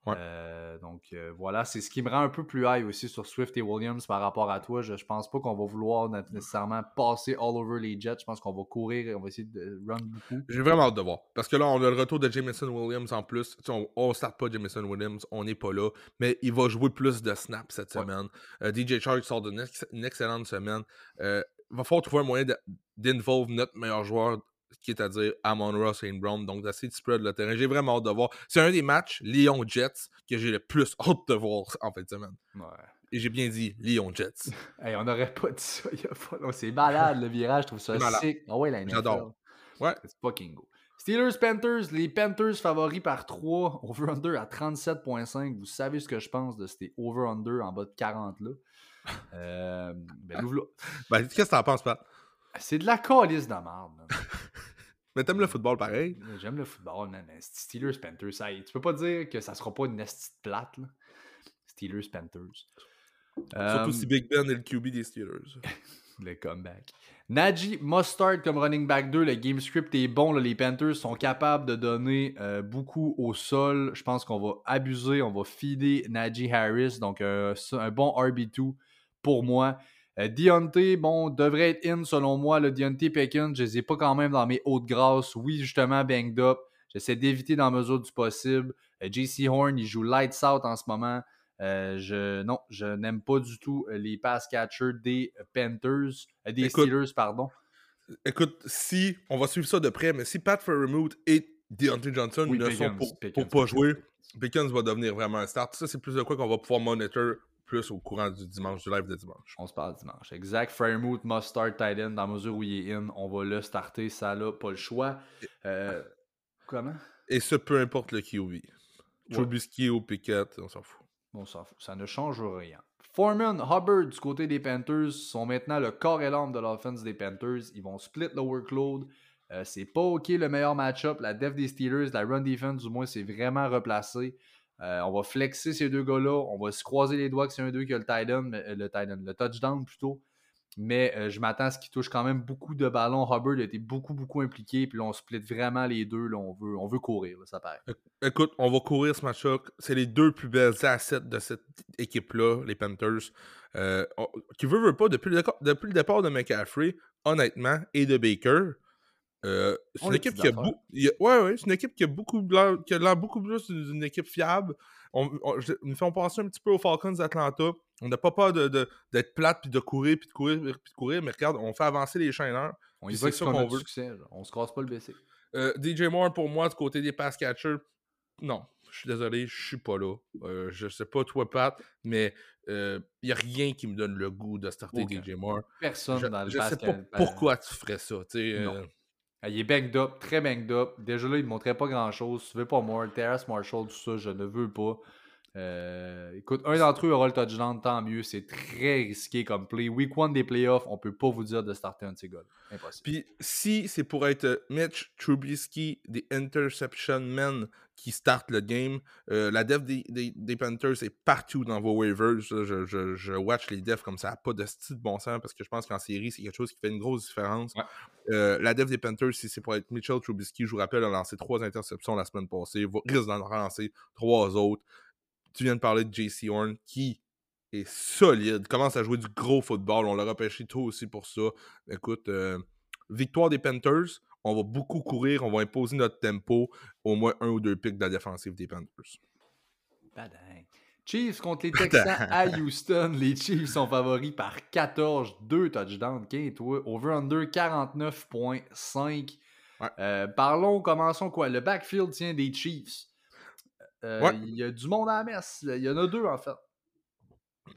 Ouais. Euh, donc euh, voilà, c'est ce qui me rend un peu plus high aussi sur Swift et Williams par rapport à toi. Je, je pense pas qu'on va vouloir né- nécessairement passer all over les Jets. Je pense qu'on va courir et on va essayer de run beaucoup. J'ai vraiment hâte de voir. Parce que là, on a le retour de Jameson Williams en plus. Tu sais, on, on start pas Jameson Williams, on n'est pas là. Mais il va jouer plus de snaps cette Ouais. semaine. Euh, DJ Chark sort d'une ex- une excellente semaine. Il va falloir trouver un moyen de- d'involve notre meilleur joueur, qui est à dire Amon Ross et Brown. Donc, d'essayer de spread le terrain. J'ai vraiment hâte de voir. C'est un des matchs, Lyon-Jets, que j'ai le plus hâte de voir en fin de semaine. Ouais. Et j'ai bien dit Lyon-Jets. Hey, on n'aurait pas dit ça il y a pas. C'est malade le virage, je trouve ça C'est sick. Ah ouais. J'adore. Ouais. It's fucking go. Steelers Panthers, les Panthers favoris par 3, over-under à 37.5. Vous savez ce que je pense de ces over-under en bas de 40 là. Euh, ben, nous. Ben, qu'est-ce que t'en penses, Pat? C'est de la calice de merde. Mais t'aimes le football pareil. J'aime le football, man. Steelers, Panthers, ça, tu peux pas dire que ça sera pas une petite plate, là. Steelers, Panthers. Surtout Euh, si Big Ben est le QB des Steelers. le comeback. Najee Mustard comme running back 2. Le game script est bon. là. Les Panthers sont capables de donner euh, beaucoup au sol. Je pense qu'on va abuser. On va feeder Najee Harris. Donc, euh, un bon RB2 pour moi. Euh, Deontay, bon, devrait être in selon moi. Le Deontay Pekin, je les ai pas quand même dans mes hautes grâces. Oui, justement, banged up. J'essaie d'éviter dans la mesure du possible. Euh, JC Horn, il joue lights out en ce moment. Euh, je, non, je n'aime pas du tout euh, les pass catchers des Panthers, des Écoute, Steelers, pardon. Écoute, si on va suivre ça de près, mais si Pat Fairmouth et Deontay Johnson Oui, ne Pickens, sont pour, Pickens, pour pas Pickens, jouer. Pickens va devenir vraiment un start. Ça, c'est plus de quoi qu'on va pouvoir monitor plus au courant du dimanche, du live de dimanche. On se parle dimanche. Exact. Fairmouth must start tight end dans la mesure où il est in. On va le starter, ça là, pas le choix. Euh, comment? Et ce, peu importe le QB. Trubisky ou Pickett, on s'en fout. On s'en fout. Ça ne change rien. Foreman, Hubbard du côté des Panthers sont maintenant le corps et l'âme de l'offense des Panthers. Ils vont split le workload. Euh, c'est pas OK le meilleur match-up. La def des Steelers, la run defense, du moins, c'est vraiment replacé. Euh, on va flexer ces deux gars-là. On va se croiser les doigts que c'est un d'eux qui a le mais- euh, le le touchdown plutôt. Mais euh, je m'attends à ce qu'il touche quand même beaucoup de ballons. Hubbard a été beaucoup, beaucoup impliqué. Puis là, on split vraiment les deux. Là, on, veut, courir, ça paraît. Écoute, on va courir ce match-là. C'est les deux plus belles assets de cette équipe-là, les Panthers. Qui veut, veut pas, depuis le, depuis le départ de McCaffrey, honnêtement, et de Baker, euh, c'est On une équipe qui a, beau- a- ouais, ouais, c'est une équipe qui a beaucoup l'air- a beaucoup plus d'une équipe fiable. On, on- je- font penser un petit peu aux Falcons d'Atlanta. On n'a pas peur de, de- d'être plate, puis de courir, puis de courir, puis de courir, mais regarde, on fait avancer les chaîneurs. On y va qu'on veut. succès. On se casse pas le BC. Euh, DJ Moore, pour moi, du côté des pass catchers, non. Je suis désolé, je suis pas là. Euh, je sais pas toi, Pat, mais il n'y a rien qui me donne le goût de starter. DJ Moore. Personne Je, dans le je sais pas pourquoi tu ferais ça. Non. Ah, Il est banged up, très banged up. Déjà là, il ne montrait pas grand chose. Tu veux pas more? Terrace Marshall, tout ça, je ne veux pas. Euh, écoute, un d'entre eux aura le touchdown, tant mieux. C'est très risqué comme play. Week one des playoffs, on peut pas vous dire de starter un de ces gars Impossible. Puis si c'est pour être Mitch Trubisky, des interception men qui startent le game, euh, la def des, des- des Panthers est partout dans vos waivers. Je, je- je watch les defs comme ça, pas de style de bon sens parce que je pense qu'en série, c'est quelque chose qui fait une grosse différence. Ouais. Euh, la def des Panthers, si c'est pour être Mitchell Trubisky, je vous rappelle, a lancé trois interceptions la semaine passée, va- risque d'en relancer trois autres. Tu viens de parler de JC Horn qui est solide, commence à jouer du gros football. On l'a repêché tôt aussi pour ça. Écoute, euh, victoire des Panthers, on va beaucoup courir, on va imposer notre tempo, au moins un ou deux pics de la défensive des Panthers. Badang. Chiefs contre les Texans à Houston. Les Chiefs sont favoris par 14, 2 touchdowns. OK, toi, over-under 49.5. Ouais. Euh, parlons, commençons quoi? Le backfield tient des Chiefs. Euh, Ouais. Il y a du monde à la messe. Il y en a deux, en fait.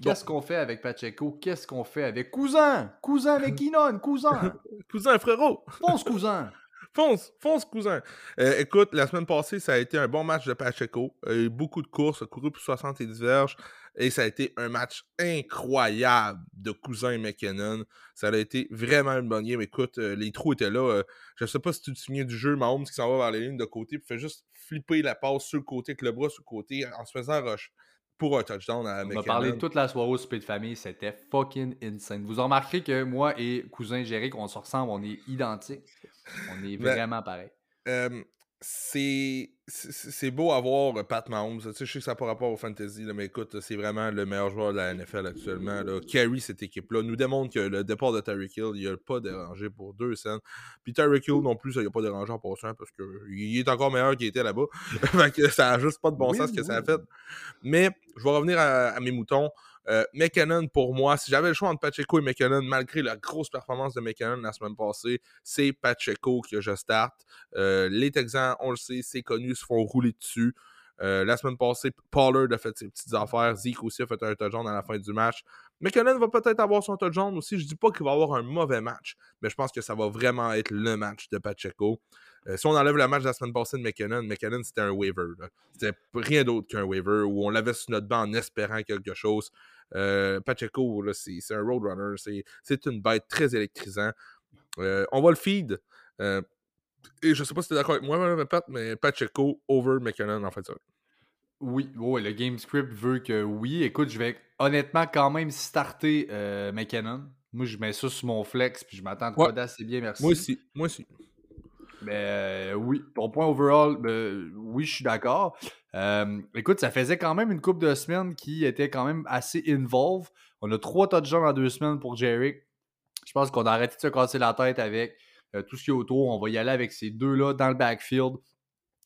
Qu'est-ce qu'on fait avec Pacheco? Qu'est-ce qu'on fait avec Cousin? Cousin avec Keenan, Cousin! Cousin, frérot! Fonce, Cousin! Fonce, fonce, cousin. Euh, écoute, la semaine passée, ça a été un bon match de Pacheco. Il y a eu beaucoup de courses, il a couru pour 70 verges. Et ça a été un match incroyable de cousin et McKinnon. Ça a été vraiment une bonne game. Écoute, euh, les trous étaient là. euh, je sais pas si tu te souviens du jeu, Mahomes qui s'en va vers les lignes de côté, puis fait juste flipper la passe sur le côté, avec le bras sur le côté, en se faisant rush pour un touchdown à On a parlé toute la soirée au souper de famille, c'était fucking insane. Vous remarquerez que moi et cousin Jéric, on se ressemble, on est identiques. On est Ben, vraiment pareil. Euh, c'est c'est beau à voir euh, Pat Mahomes. Tu sais, je sais que ça n'a pas rapport au fantasy, là, mais écoute, c'est vraiment le meilleur joueur de la NFL actuellement. Là. Carry cette équipe-là nous démontre que le départ de Tyreek Hill, il n'a pas dérangé pour deux scènes. Puis Tyreek Hill non plus, ça n'a pas dérangé en passant parce qu'il est encore meilleur qu'il était là-bas. fait que ça n'a juste pas de bon Oui, sens ce que ça a fait. Mais je vais revenir à, à mes moutons. Euh, pour moi, si j'avais le choix entre Pacheco et McKinnon, malgré la grosse performance de McKinnon la semaine passée, c'est Pacheco que je starte. Euh, les Texans, on le sait, c'est connu, se font rouler dessus. Euh, la semaine passée, Pollard a fait ses petites affaires. Zeke aussi a fait un touchdown à la fin du match. McKinnon va peut-être avoir son touchdown aussi. Je dis pas qu'il va avoir un mauvais match, mais je pense que ça va vraiment être le match de Pacheco. Euh, si on enlève le match de la semaine passée de McKinnon, McKinnon c'était un waiver. C'était rien d'autre qu'un waiver où on l'avait sur notre banc en espérant quelque chose. Euh, Pacheco, là, c'est un roadrunner. C'est c'est une bête très électrisante. Euh, on va le feed. Euh, Et je sais pas si t'es d'accord avec moi, mais Pat, mais Pacheco over McKinnon en fait ça. Oui, ouais, le game script veut que oui. Écoute, je vais honnêtement quand même starter euh, McKinnon. Moi, je mets ça sur mon flex, puis je m'attends de Ouais. quoi d'assez bien, merci. Moi aussi, moi aussi. Mais euh, oui, ton point overall, ben, oui, je suis d'accord. Euh, écoute, ça faisait quand même une couple de semaines qui était quand même assez involved. On a trois touchdowns en deux semaines pour Jerick. Je pense qu'on a arrêté de se casser la tête avec euh, tout ce qui est autour. On va y aller avec ces deux-là dans le backfield.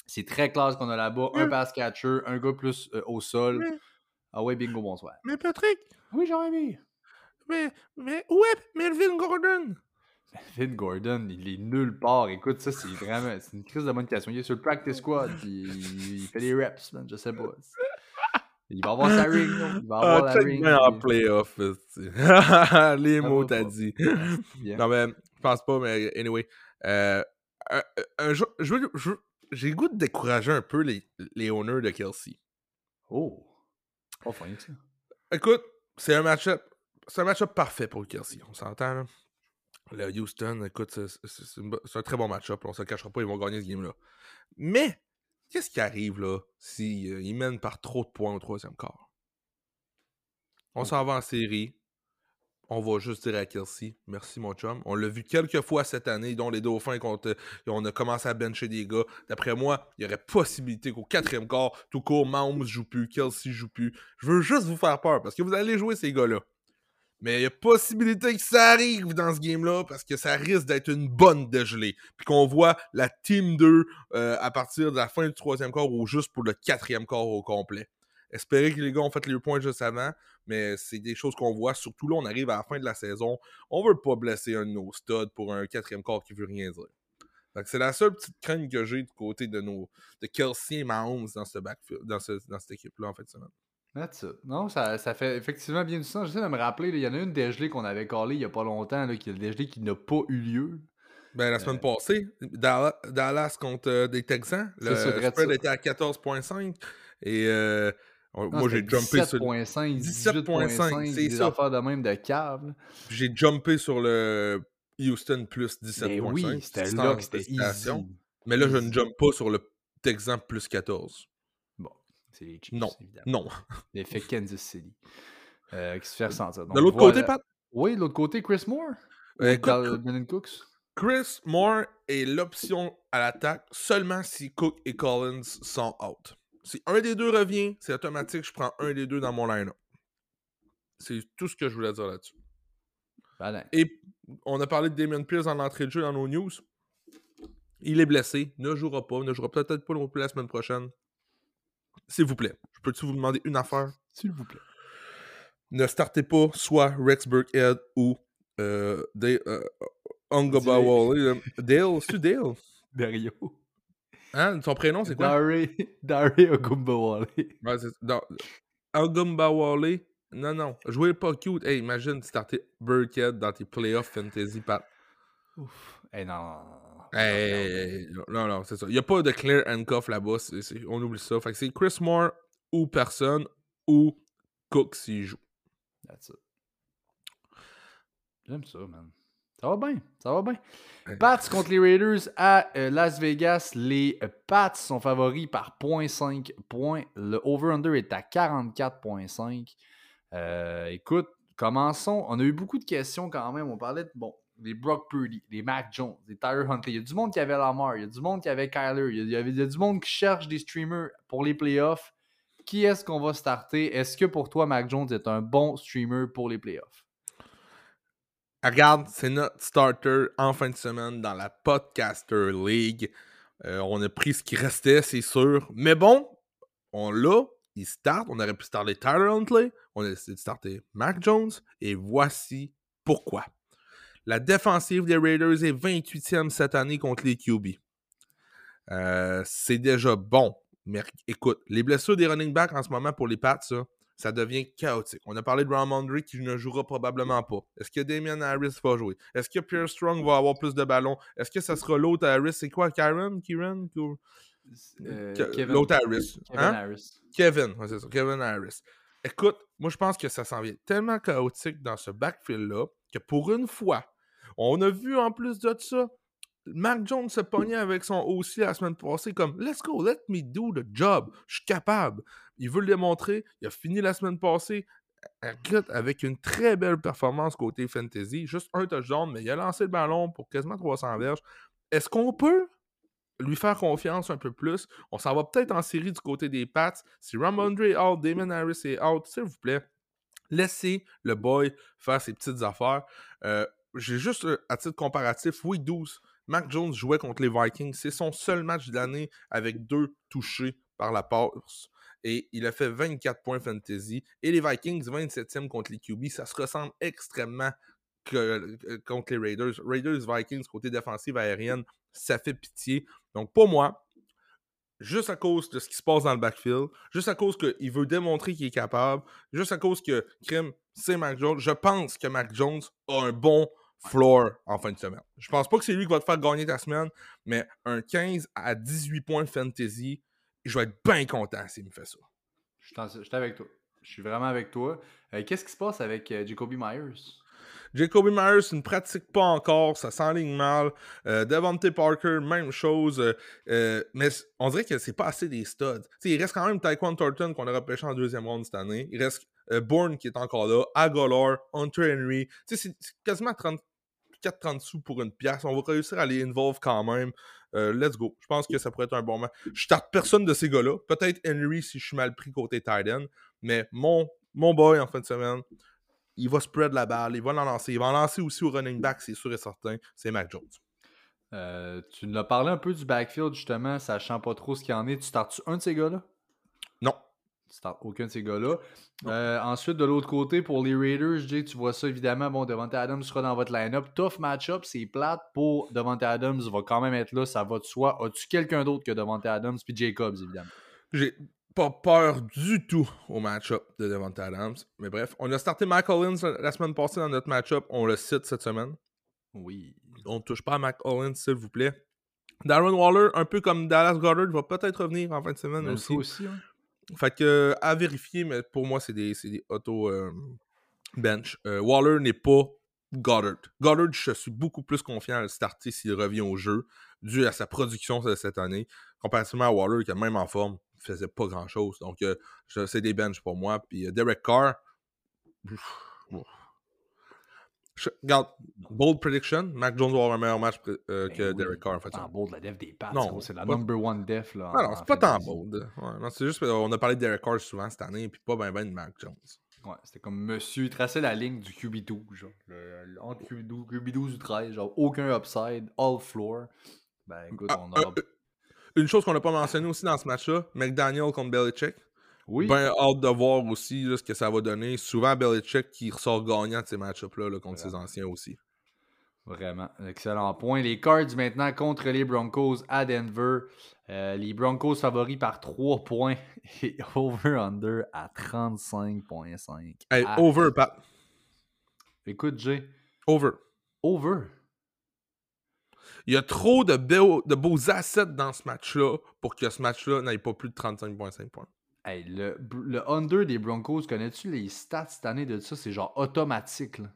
C'est très classe qu'on a là-bas. Un Mm. pass catcher, un gars plus euh, au sol. Mm. Ah ouais, bingo, bonsoir. Mais Patrick, Oui, Jérémy. mais, mais où est Melvin Gordon? Finn Gordon, il est nulle part. Écoute, ça, c'est vraiment c'est une crise de bonne question. Il est sur le practice squad, il, il fait des reps, man, je sais pas. Il va avoir sa ring, là. il va avoir Ah, la ring. bien en playoff. Les mots t'as dit. Non, mais je pense pas, mais anyway. Euh, un, un jour, je j'ai le goût de décourager un peu les, les owners de Kelsey. Oh, pas fin ça. Écoute, c'est un match-up. C'est un match-up parfait pour Kelsey. On s'entend, là. Le Houston, écoute, c'est- un très bon match-up. On se le cachera pas, ils vont gagner ce game-là. Mais, qu'est-ce qui arrive, là, s'ils mènent par trop de points au troisième quart? On s'en va en série. On va juste dire à Kelsey, merci mon chum. On l'a vu quelques fois cette année, dont les Dauphins, contre, on a commencé à bencher des gars. D'après moi, il y aurait possibilité qu'au quatrième quart, tout court, Mahomes joue plus, Kelsey joue plus. Je veux juste vous faire peur parce que vous allez jouer ces gars-là. Mais il y a possibilité que ça arrive dans ce game-là parce que ça risque d'être une bonne dégelée. Puis qu'on voit la Team 2 euh, à partir de la fin du troisième quart ou juste pour le quatrième quart au complet. Espérer que les gars ont fait les points juste avant, mais c'est des choses qu'on voit. Surtout là, on arrive à la fin de la saison. On veut pas blesser un de nos studs pour un quatrième quart qui veut rien dire. C'est la seule petite crainte que j'ai du côté de nos de Kelsey et Mahomes dans ce dans, ce- dans cette équipe-là en fait. semaine. That's it. Non, ça, ça fait effectivement bien du sens. J'essaie de me rappeler, il y en a une dégelée qu'on avait collée il y a pas longtemps, là, qui est le dégelée qui n'a pas eu lieu. Ben, la semaine passée, Dallas, Dallas contre euh, des Texans, le spread était à 14.5 et euh, Non, moi j'ai jumpé sur 17.5, 17.5, 18.5, c'est des ça. affaires de même de là. j'ai jumpé sur le Houston plus 17.5. Ben oui, c'était là que c'était. Mais là, je ne jump pas sur le Texan plus 14. C'est les Chiefs, Non. évidemment. Non. L'effet Kansas City. Euh, qui se fait ressentir. De l'autre voilà. côté, Pat, Oui, de l'autre côté, Chris Moore? euh, Dans Brandon Cooks? Chris Moore est l'option à l'attaque seulement si Cook et Collins sont out. Si un des deux revient, c'est automatique, je prends un des deux dans mon line-up. C'est tout ce que je voulais dire là-dessus. Voilà. Et on a parlé de Damien Pierce en entrée de jeu dans nos news. Il est blessé, ne jouera pas, ne jouera peut-être pas non plus la semaine prochaine. S'il vous plaît, je peux-tu vous demander une affaire? S'il vous plaît. Ne startez pas soit Rex Burkhead ou euh, Dale, euh, euh, Dale, c'est Dale? Dario. Hein? Son prénom, c'est quoi? Dare, Dare Ogumbawale. Ouais, c'est- non, Ungabawale. Non, non. Jouez pas cute. Hey, imagine starter Burkhead dans tes playoffs fantasy, Pat. Ouf. Eh non, non, non. Hey, non, non, c'est ça. Il n'y a pas de clear handcuff là-bas. on oublie ça. Fait que c'est Chris Moore ou personne ou Cook s'il joue. That's it. J'aime ça, man. Ça va bien, ça va bien. Ouais. Pats contre les Raiders à euh, Las Vegas. Les euh, Pats sont favoris par 0.5 points. Le over-under est à 44.5. Euh, écoute, commençons. On a eu beaucoup de questions quand même. On parlait de, bon, des Brock Purdy, des Mac Jones, des Tyler Huntley. Il y a du monde qui avait Lamar, il y a du monde qui avait Kyler, il y a, du monde qui cherche des streamers pour les playoffs. Qui est-ce qu'on va starter? Est-ce que pour toi, Mac Jones est un bon streamer pour les playoffs? Ah, Regarde, c'est notre starter en fin de semaine dans la Podcaster League. Euh, on a pris ce qui restait, c'est sûr. Mais bon, on l'a. Il start. On aurait pu starter Tyler Huntley. On a décidé de starter Mac Jones. Et voici pourquoi. La défensive des Raiders est 28e cette année contre les QB. Euh, c'est déjà bon. Mais écoute, les blessures des running backs en ce moment pour les Pats, ça, ça devient chaotique. On a parlé de Ramondre qui ne jouera probablement pas. Est-ce que Damien Harris va jouer? Est-ce que Pierre Strong va avoir plus de ballons? Est-ce que ça sera l'autre Harris? C'est quoi, Karen? Kieran? Euh, Kevin- l'autre Harris, Kevin hein? Harris. Kevin, ouais, c'est ça, Kevin Harris. Écoute, moi je pense que ça s'en vient tellement chaotique dans ce backfield-là que pour une fois, on a vu en plus de ça Mac Jones se pognait avec son OC la semaine passée comme Let's go, let me do the job. Je suis capable. Il veut le démontrer. Il a fini la semaine passée écoute, avec une très belle performance côté fantasy. Juste un touchdown, mais il a lancé le ballon pour quasiment 300 verges. Est-ce qu'on peut lui faire confiance un peu plus? On s'en va peut-être en série du côté des Pats. Si Ramondre est out, Damon Harris est out, s'il vous plaît, laissez le boy faire ses petites affaires. Euh, j'ai juste, euh, à titre comparatif, week 12, Mac Jones jouait contre les Vikings. C'est son seul match de l'année avec deux touchés par la passe. Et il a fait 24 points fantasy. Et les Vikings, 27e contre les QB. Ça se ressemble extrêmement que, contre les Raiders. Raiders, Vikings, côté défensive aérienne, ça fait pitié. Donc, pour moi, juste à cause de ce qui se passe dans le backfield, juste à cause qu'il veut démontrer qu'il est capable, juste à cause que Krim, c'est Mac Jones, je pense que Mac Jones a un bon floor en fin de semaine. Je pense pas que c'est lui qui va te faire gagner ta semaine, mais un 15 à 18 points fantasy, je vais être bien content s'il me fait ça. Je suis avec toi. Je suis vraiment avec toi. Euh, qu'est-ce qui se passe avec euh, Jacoby Myers? Jacoby Myers ne pratique pas encore, ça s'enligne mal. Euh, Devontae Parker, même chose. mais on dirait que c'est pas assez des studs. il reste quand même Taekwon Thornton qu'on a repêché en deuxième round cette année. Il reste Bourne qui est encore là, Agolor, Hunter Henry. C'est quasiment 34-30 sous pour une pièce. On va réussir à les involve quand même. Euh, let's go. Je pense que ça pourrait être un bon match. Je starte personne de ces gars-là. Peut-être Henry si je suis mal pris côté Titan. Mais mon, mon boy en fin de semaine, il va spread la balle, il va l'en lancer. Il va en lancer aussi au running back, c'est sûr et certain. C'est Mac Jones. Euh, tu nous as parlé un peu du backfield, justement, sachant pas trop ce qu'il y en est. Tu startes un de ces gars-là? Non. Tu aucun de ces gars-là. Euh, ensuite, de l'autre côté, pour les Raiders, Jay, tu vois ça évidemment. Bon, Devante Adams sera dans votre line-up. Tough match-up, c'est plate pour Devante Adams. va quand même être là, ça va de soi. As-tu quelqu'un d'autre que Devante Adams puis Jacobs, évidemment? J'ai pas peur du tout au match-up de Devante Adams. Mais bref, on a starté Mike Hollins la semaine passée dans notre match-up. On le cite cette semaine. Oui. On ne touche pas à Mike Hollins, s'il vous plaît. Darren Waller, un peu comme Dallas Goddard, va peut-être revenir en fin de semaine aussi. aussi hein. Fait que, à vérifier, mais pour moi, c'est des, des auto euh. Euh, Waller n'est pas Goddard. Goddard, je suis beaucoup plus confiant à le starter s'il revient au jeu, dû à sa production cette année, comparativement à Waller, qui même en forme, faisait pas grand-chose. Donc, euh, c'est des bench pour moi. Puis Derek Carr, regarde, bold prediction, Mac Jones va avoir un meilleur match euh, que ben Derek Carr en fait. C'est bold la def des Pats, c'est la number one def là. Non, c'est pas tant bold. Ouais, c'est juste on a parlé de Derek Carr souvent cette année, puis pas ben ben de Mac Jones. Ouais, c'était comme monsieur, traçait la ligne du QB12, genre, le, entre QB12, QB12 ou 13, genre aucun upside, all floor. Ben écoute, ah, on. Euh, une chose qu'on n'a pas mentionné aussi dans ce match-là, McDaniel contre Belichick. Oui. Ben hâte de voir aussi ce que ça va donner. Souvent, Belichick qui ressort gagnant de ces match-ups-là contre ses anciens aussi. Vraiment, excellent point. Les Cards maintenant contre les Broncos à Denver. Euh, les Broncos favoris par 3 points et over-under à 35,5. Hey, over, Pat. Écoute, Jay. Over. Over? Il y a trop de, de beaux assets dans ce match-là pour que ce match-là n'aille pas plus de 35,5 points. Hey, le, le under des Broncos, connais-tu les stats cette année de ça? C'est genre automatique. Là.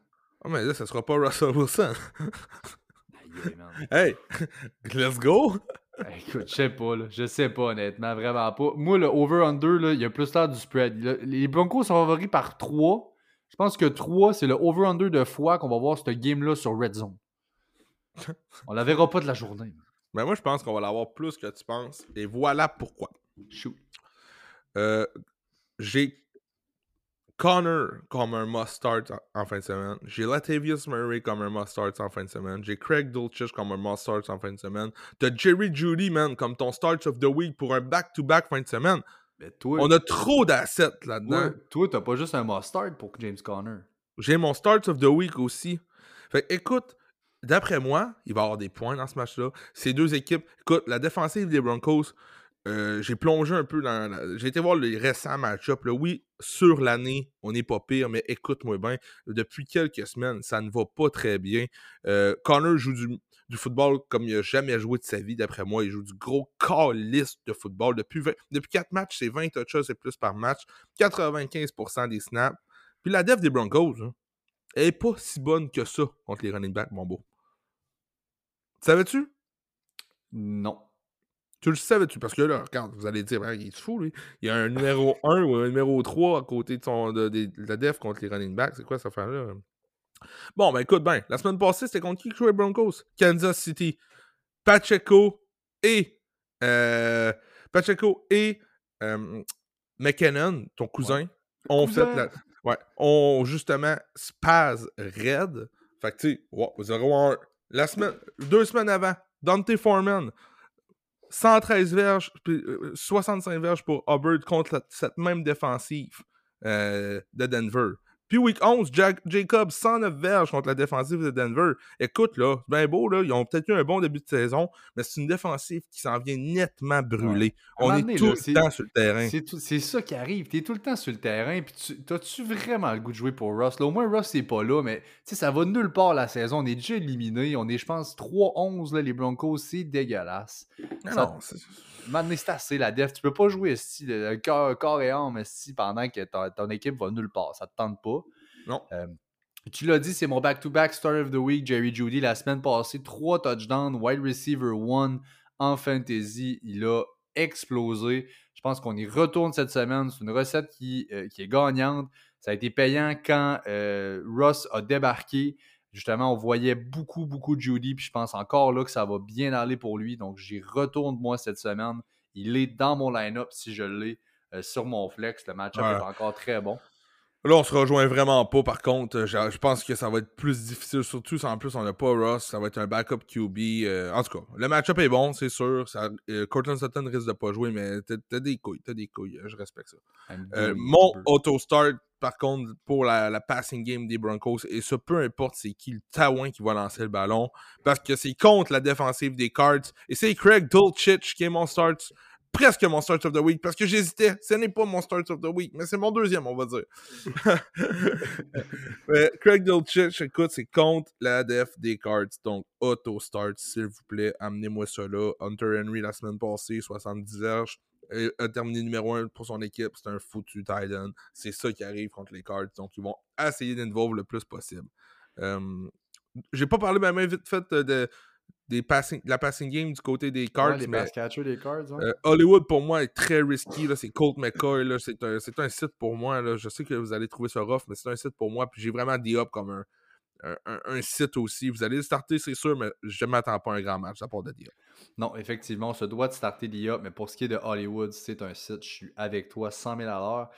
Oh, mais là, ça sera pas Russell Wilson. hey, let's go! écoute, je sais pas, là. Je sais pas, honnêtement, vraiment pas. Moi, le over-under, il y a plus tard du spread. les Broncos sont favoris par 3. Je pense que 3, c'est le over-under de fois qu'on va voir ce game-là sur Red Zone. On la verra pas de la journée. Mais ben, moi, je pense qu'on va l'avoir plus que tu penses. Et voilà pourquoi. Shoot. Euh, j'ai Connor comme un must-start en fin de semaine. J'ai Latavius Murray comme un must-start en fin de semaine. J'ai Craig Dulcich comme un must-start en fin de semaine. T'as Jerry Judy, man, comme ton start of the week pour un back-to-back fin de semaine. Mais toi, On a trop d'assets là-dedans. Toi, t'as pas juste un must-start pour James Conner. J'ai mon start of the week aussi. Fait écoute, d'après moi, il va y avoir des points dans ce match-là. Ces deux équipes, écoute, la défensive des Broncos, euh, j'ai plongé un peu dans. J'ai été voir les récents match-ups. Oui, sur l'année, on n'est pas pire, mais écoute-moi bien, depuis quelques semaines, ça ne va pas très bien. Euh, Connor joue du, football comme il n'a jamais joué de sa vie, d'après moi. Il joue du gros calice de football. Depuis, depuis 4 matchs, c'est 20 touches et plus par match, 95% des snaps. Puis la def des Broncos, hein, elle n'est pas si bonne que ça contre les running backs, mon beau. Savais-tu? Non. Tu le savais-tu? Parce que là, regarde, vous allez dire, il est fou, lui. Il y a un numéro 1 ou un numéro 3 à côté de, son, de, de- de la def contre les running backs. C'est quoi cette affaire-là? Bon, ben écoute, ben, la semaine passée, c'était contre qui jouait Broncos? Kansas City. Pacheco et. euh, Pacheco et. euh, McKinnon, ton cousin, ont Cousin? fait la. Ouais, ont justement spaz red. Fait que, tu sais, wow, 0-1. La semaine, deux semaines avant, Dante Foreman, 113 verges, puis, euh, 65 verges pour Hubbard contre cette même défensive euh, de Denver. Puis week 11, Jack, Jacob, 109 verges contre la défensive de Denver. Écoute, là, c'est bien beau, là, ils ont peut-être eu un bon début de saison, mais c'est une défensive qui s'en vient nettement brûlée. On est donné, tout là, le temps sur le terrain. C'est ça qui arrive. T'es tout le temps sur le terrain. Puis tu- t'as-tu vraiment le goût de jouer pour Russ? Là, au moins, Russ, c'est pas là, mais tu ça va nulle part la saison. On est déjà éliminé. On est, je pense, 3-11, là, les Broncos. C'est dégueulasse. Ah ça- non, c'est- Maintenant, c'est assez, la def. Tu peux pas jouer esti, le corps, corps et âme esti, pendant que ta- ton équipe va nulle part. Ça te tente pas. Non. Euh, tu l'as dit, c'est mon back-to-back Start of the Week, Jerry Judy. La semaine passée, 3 touchdowns, wide receiver 1 en fantasy. Il a explosé. Je pense qu'on y retourne cette semaine. C'est une recette qui, euh, qui est gagnante. Ça a été payant quand euh, Ross a débarqué. Justement, on voyait beaucoup, beaucoup de Judy. Puis je pense encore là que ça va bien aller pour lui. Donc, j'y retourne moi cette semaine. Il est dans mon line-up si je l'ai euh, sur mon flex. Le match-up Ouais. est encore très bon. Là, on se rejoint vraiment pas, par contre. Euh, Je, je pense que ça va être plus difficile, surtout si en plus on n'a pas Ross. Ça va être un backup QB. euh, en tout cas, le match-up est bon, c'est sûr. Ça, euh, Cortland Sutton risque de pas jouer, mais t'as des couilles, t'as des couilles. Je respecte ça. Euh, mon auto-start, par contre, pour la, la passing game des Broncos, et ça, peu importe c'est qui le taouin qui va lancer le ballon, parce que c'est contre la défensive des Cards, et c'est Craig Dulcich qui est mon start, presque mon start of the week, parce que j'hésitais, ce n'est pas mon start of the week, mais c'est mon deuxième, on va dire. Mais Craig Dulcich, écoute, c'est contre la def des Cards, donc auto-start, s'il vous plaît, amenez-moi ça là. Hunter Henry, la semaine passée, 70 verges, euh, a terminé numéro 1 pour son équipe. C'est un foutu Titan. C'est ça qui arrive contre les Cards. Donc, ils vont essayer d'involver le plus possible. Euh, J'ai pas parlé même vite fait euh, de, des passing, la passing game du côté des Cards, Ouais, les mais pass catchers des cards. euh, Hollywood pour moi est très risky. là. C'est Colt McCoy. là. C'est un, c'est un site pour moi. là. Je sais que vous allez trouver ça rough, mais c'est un site pour moi. Puis j'ai vraiment D-Up comme un, un, un- un site aussi. Vous allez le starter, c'est sûr, mais je ne m'attends pas à un grand match à part de D-Up. Non, effectivement, on se doit de starter l'IA, mais pour ce qui est de Hollywood, c'est un site, je suis avec toi 100 000 à l'heure.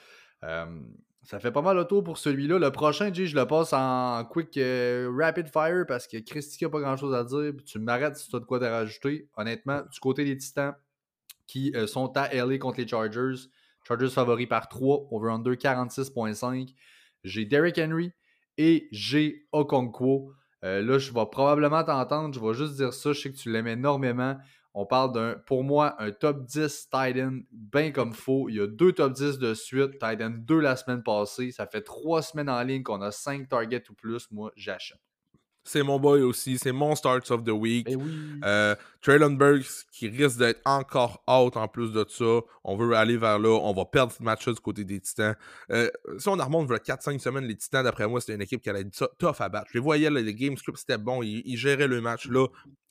Euh, ça fait pas mal le tour pour celui-là. Le prochain, Jay, je le passe en quick euh, rapid fire parce que Christy n'a pas grand-chose à dire. Tu m'arrêtes si tu as de quoi te rajouter. Honnêtement, du côté des Titans qui euh, sont à LA contre les Chargers, Chargers favoris par 3, over-under 46.5. J'ai Derrick Henry et j'ai Okonkwo. Euh, là, je vais probablement t'entendre. Je vais juste dire ça. Je sais que tu l'aimes énormément. On parle d'un, pour moi, un top 10 Titan bien comme faux. Il y a deux top 10 de suite. Titan 2 la semaine passée. Ça fait trois semaines en ligne qu'on a 5 targets ou plus. Moi, j'achète. C'est mon boy aussi. C'est mon Starts of the Week. Eh oui. Euh, Traylon Burks qui risque d'être encore out en plus de ça. On veut aller vers là. On va perdre ce match-là du côté des Titans. Euh, si on en remonte vers 4-5 semaines, les Titans, d'après moi, c'était une équipe qui allait être tou- tough à battre. Je les voyais, là, les game scripts, c'était bon. Ils, ils géraient le match. Là,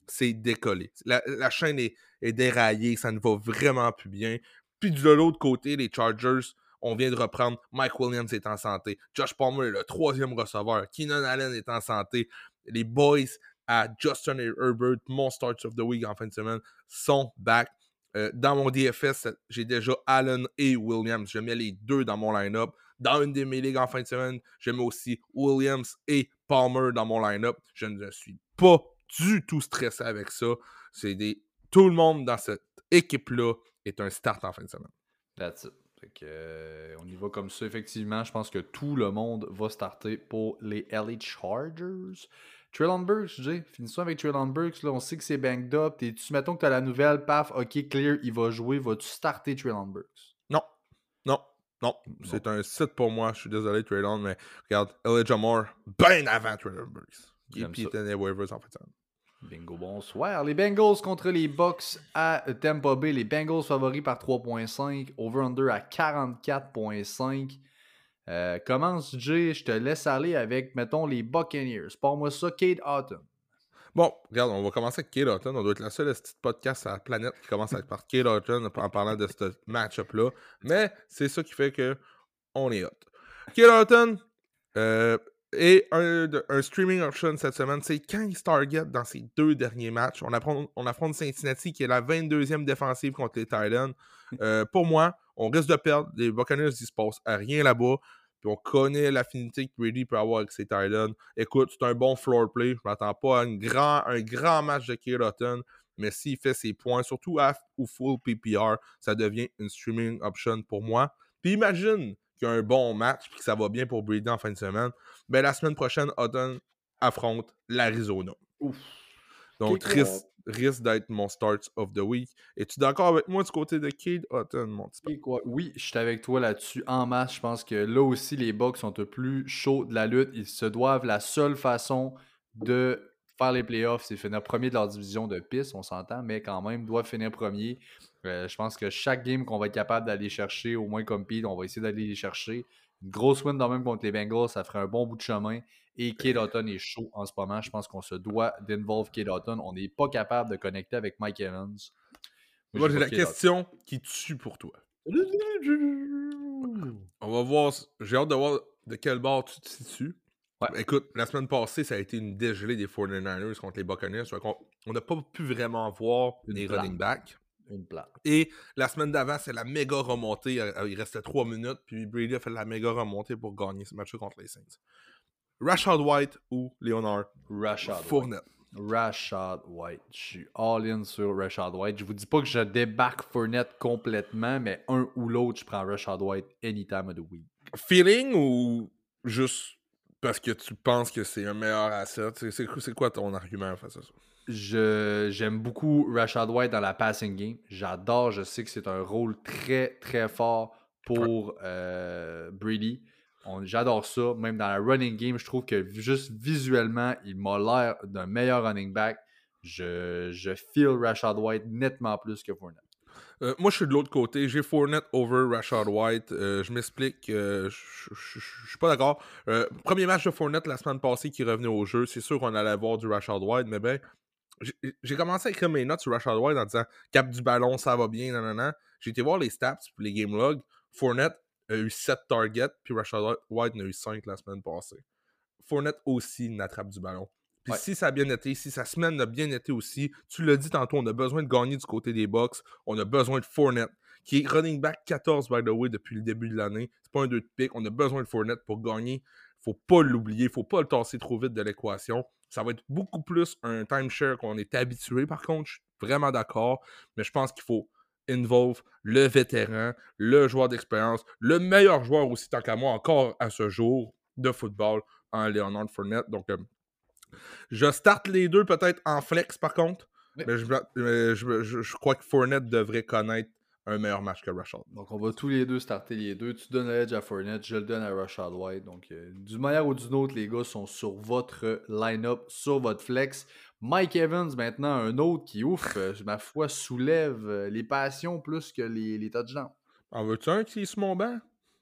c'est décollé. La, chaîne est, déraillée. Ça ne va vraiment plus bien. Puis de l'autre côté, les Chargers, on vient de reprendre. Mike Williams est en santé. Josh Palmer est le troisième receveur. Keenan Allen est en santé. Les boys à Justin Herbert, mon Starts of the Week en fin de semaine, sont back. Euh, dans mon DFS, j'ai déjà Allen et Williams. Je mets les deux dans mon line-up. Dans une de mes ligues en fin de semaine, je mets aussi Williams et Palmer dans mon line-up. Je ne suis pas du tout stressé avec ça. C'est des. Tout le monde dans cette équipe-là est un start en fin de semaine. That's it. Fait que, euh, on y va comme ça, effectivement. Je pense que tout le monde va starter pour les LA Chargers. Traylon Burks, Jay, finissons avec Traylon Burks. Là, on sait que c'est banged up. tu mettons que tu as la nouvelle, paf, ok, clear, il va jouer. Vas-tu starter Traylon Burks? Non. Non. Non. C'est un site pour moi. Je suis désolé, Traylon, mais regarde, Elijah Moore, bien avant Traylon Burks. J'aime puis ça. était en fin de semaine. Bingo, bonsoir. Les Bengals contre les Bucks à Tampa Bay. Les Bengals favoris par 3.5. Over-under à 44.5. Euh, commence, Jay. Je te laisse aller avec, mettons, les Buccaneers. Parle-moi ça, Kate Autumn. Bon, regarde, on va commencer avec Kate Houghton. On doit être la seule petite podcast à la planète qui commence par Kate Houghton en parlant de ce match-up-là. Mais c'est ça qui fait que on est hot. Kate Houghton euh, et un, streaming option cette semaine, c'est 15 targets dans ses deux derniers matchs. On affronte, on affronte Cincinnati qui est la 22e défensive contre les Titans. Euh, pour moi, on risque de perdre. Les Buccaneers, il se passe à rien là-bas. Puis on connaît l'affinité que Brady peut avoir avec ses Titans. Écoute, c'est un bon floor play. Je m'attends pas à grand, un grand match de Houghton. Mais s'il fait ses points, surtout half ou full PPR, ça devient une streaming option pour moi. Puis imagine qu'il y a un bon match puis que ça va bien pour Brady en fin de semaine. Ben, la semaine prochaine, Houghton affronte l'Arizona. Ouf. Donc, risque, risque d'être mon start of the week. Es-tu d'accord avec moi du côté de Cade Houghton, mon petit? Oui, je suis avec toi là-dessus en masse. Je pense que là aussi, les Bucks sont peu plus chauds de la lutte. Ils se doivent la seule façon de faire les playoffs, c'est finir premier de leur division de piste, on s'entend, mais quand même, doivent finir premier. Euh, je pense que chaque game qu'on va être capable d'aller chercher, au moins comme Pete, on va essayer d'aller les chercher. Une grosse win dans même contre les Bengals, ça ferait un bon bout de chemin. Et Kate Houghton est chaud en ce moment. Je pense qu'on se doit d'involve Kate Houghton. On n'est pas capable de connecter avec Mike Evans. Moi, j'ai la Kate Houghton. question qui tue pour toi. On va voir. J'ai hâte de voir de quel bord tu te situes. Ouais. Écoute, la semaine passée, ça a été une dégelée des 49ers contre les Buccaneers. On n'a pas pu vraiment voir Une les plate. running backs. Une plate. Et la semaine d'avant, c'est la méga remontée. Euh, Il restait 3 minutes, puis Brady a fait la méga remontée pour gagner ce match contre les Saints. Rashad White ou Leonard Rashad White. Fournette. Rashad White. Je suis all-in sur Rashad White. Je vous dis pas que je débarque Fournette complètement, mais un ou l'autre, je prends Rashad White anytime of the week. Feeling ou juste parce que tu penses que c'est un meilleur asset? C'est- quoi ton argument face à ça? Je- J'aime beaucoup Rashad White dans la passing game. J'adore. Je sais que c'est un rôle très, très fort pour euh, Brady. J'adore ça. Même dans la running game, je trouve que juste visuellement, il m'a l'air d'un meilleur running back. Je, je feel Rashad White nettement plus que Fournette. Euh, moi, je suis de l'autre côté. J'ai Fournette over Rashad White. Euh, je m'explique. euh, je suis pas d'accord. Euh, premier match de Fournette la semaine passée qui revenait au jeu. C'est sûr qu'on allait avoir du Rashad White, mais ben, j'ai- commencé à écrire mes notes sur Rashad White en disant cap du ballon, ça va bien. J'ai été voir les stats les game logs. Fournette a eu 7 targets, puis Rashad White en a eu 5 la semaine passée. Fournette aussi n'attrape du ballon. Puis Ouais. si ça a bien été, si sa semaine a bien été aussi, tu l'as dit tantôt, on a besoin de gagner du côté des Bucks. On a besoin de Fournette, qui est running back 14, by the way, depuis le début de l'année. C'est pas un 2 de pick. On a besoin de Fournette pour gagner. Faut pas l'oublier. Faut pas le tasser trop vite de l'équation. Ça va être beaucoup plus un timeshare qu'on est habitué, par contre. Je suis vraiment d'accord. Mais je pense qu'il faut involve le vétéran, le joueur d'expérience, le meilleur joueur aussi, tant qu'à moi, encore à ce jour de football en Leonard Fournette. Donc, euh, je starte les deux peut-être en flex, par contre. Oui. Mais je, je- je- je crois que Fournette devrait connaître un meilleur match que Rashad. Donc, on va tous les deux starter les deux. Tu donnes l'edge à Fournette, je le donne à Rashad White. Donc, euh, d'une manière ou d'une autre, les gars sont sur votre line-up, sur votre flex. Mike Evans, maintenant, un autre qui, ouf, euh, ma foi, soulève euh, les passions plus que les, les touchdowns. En veux-tu un qui est sur mon banc?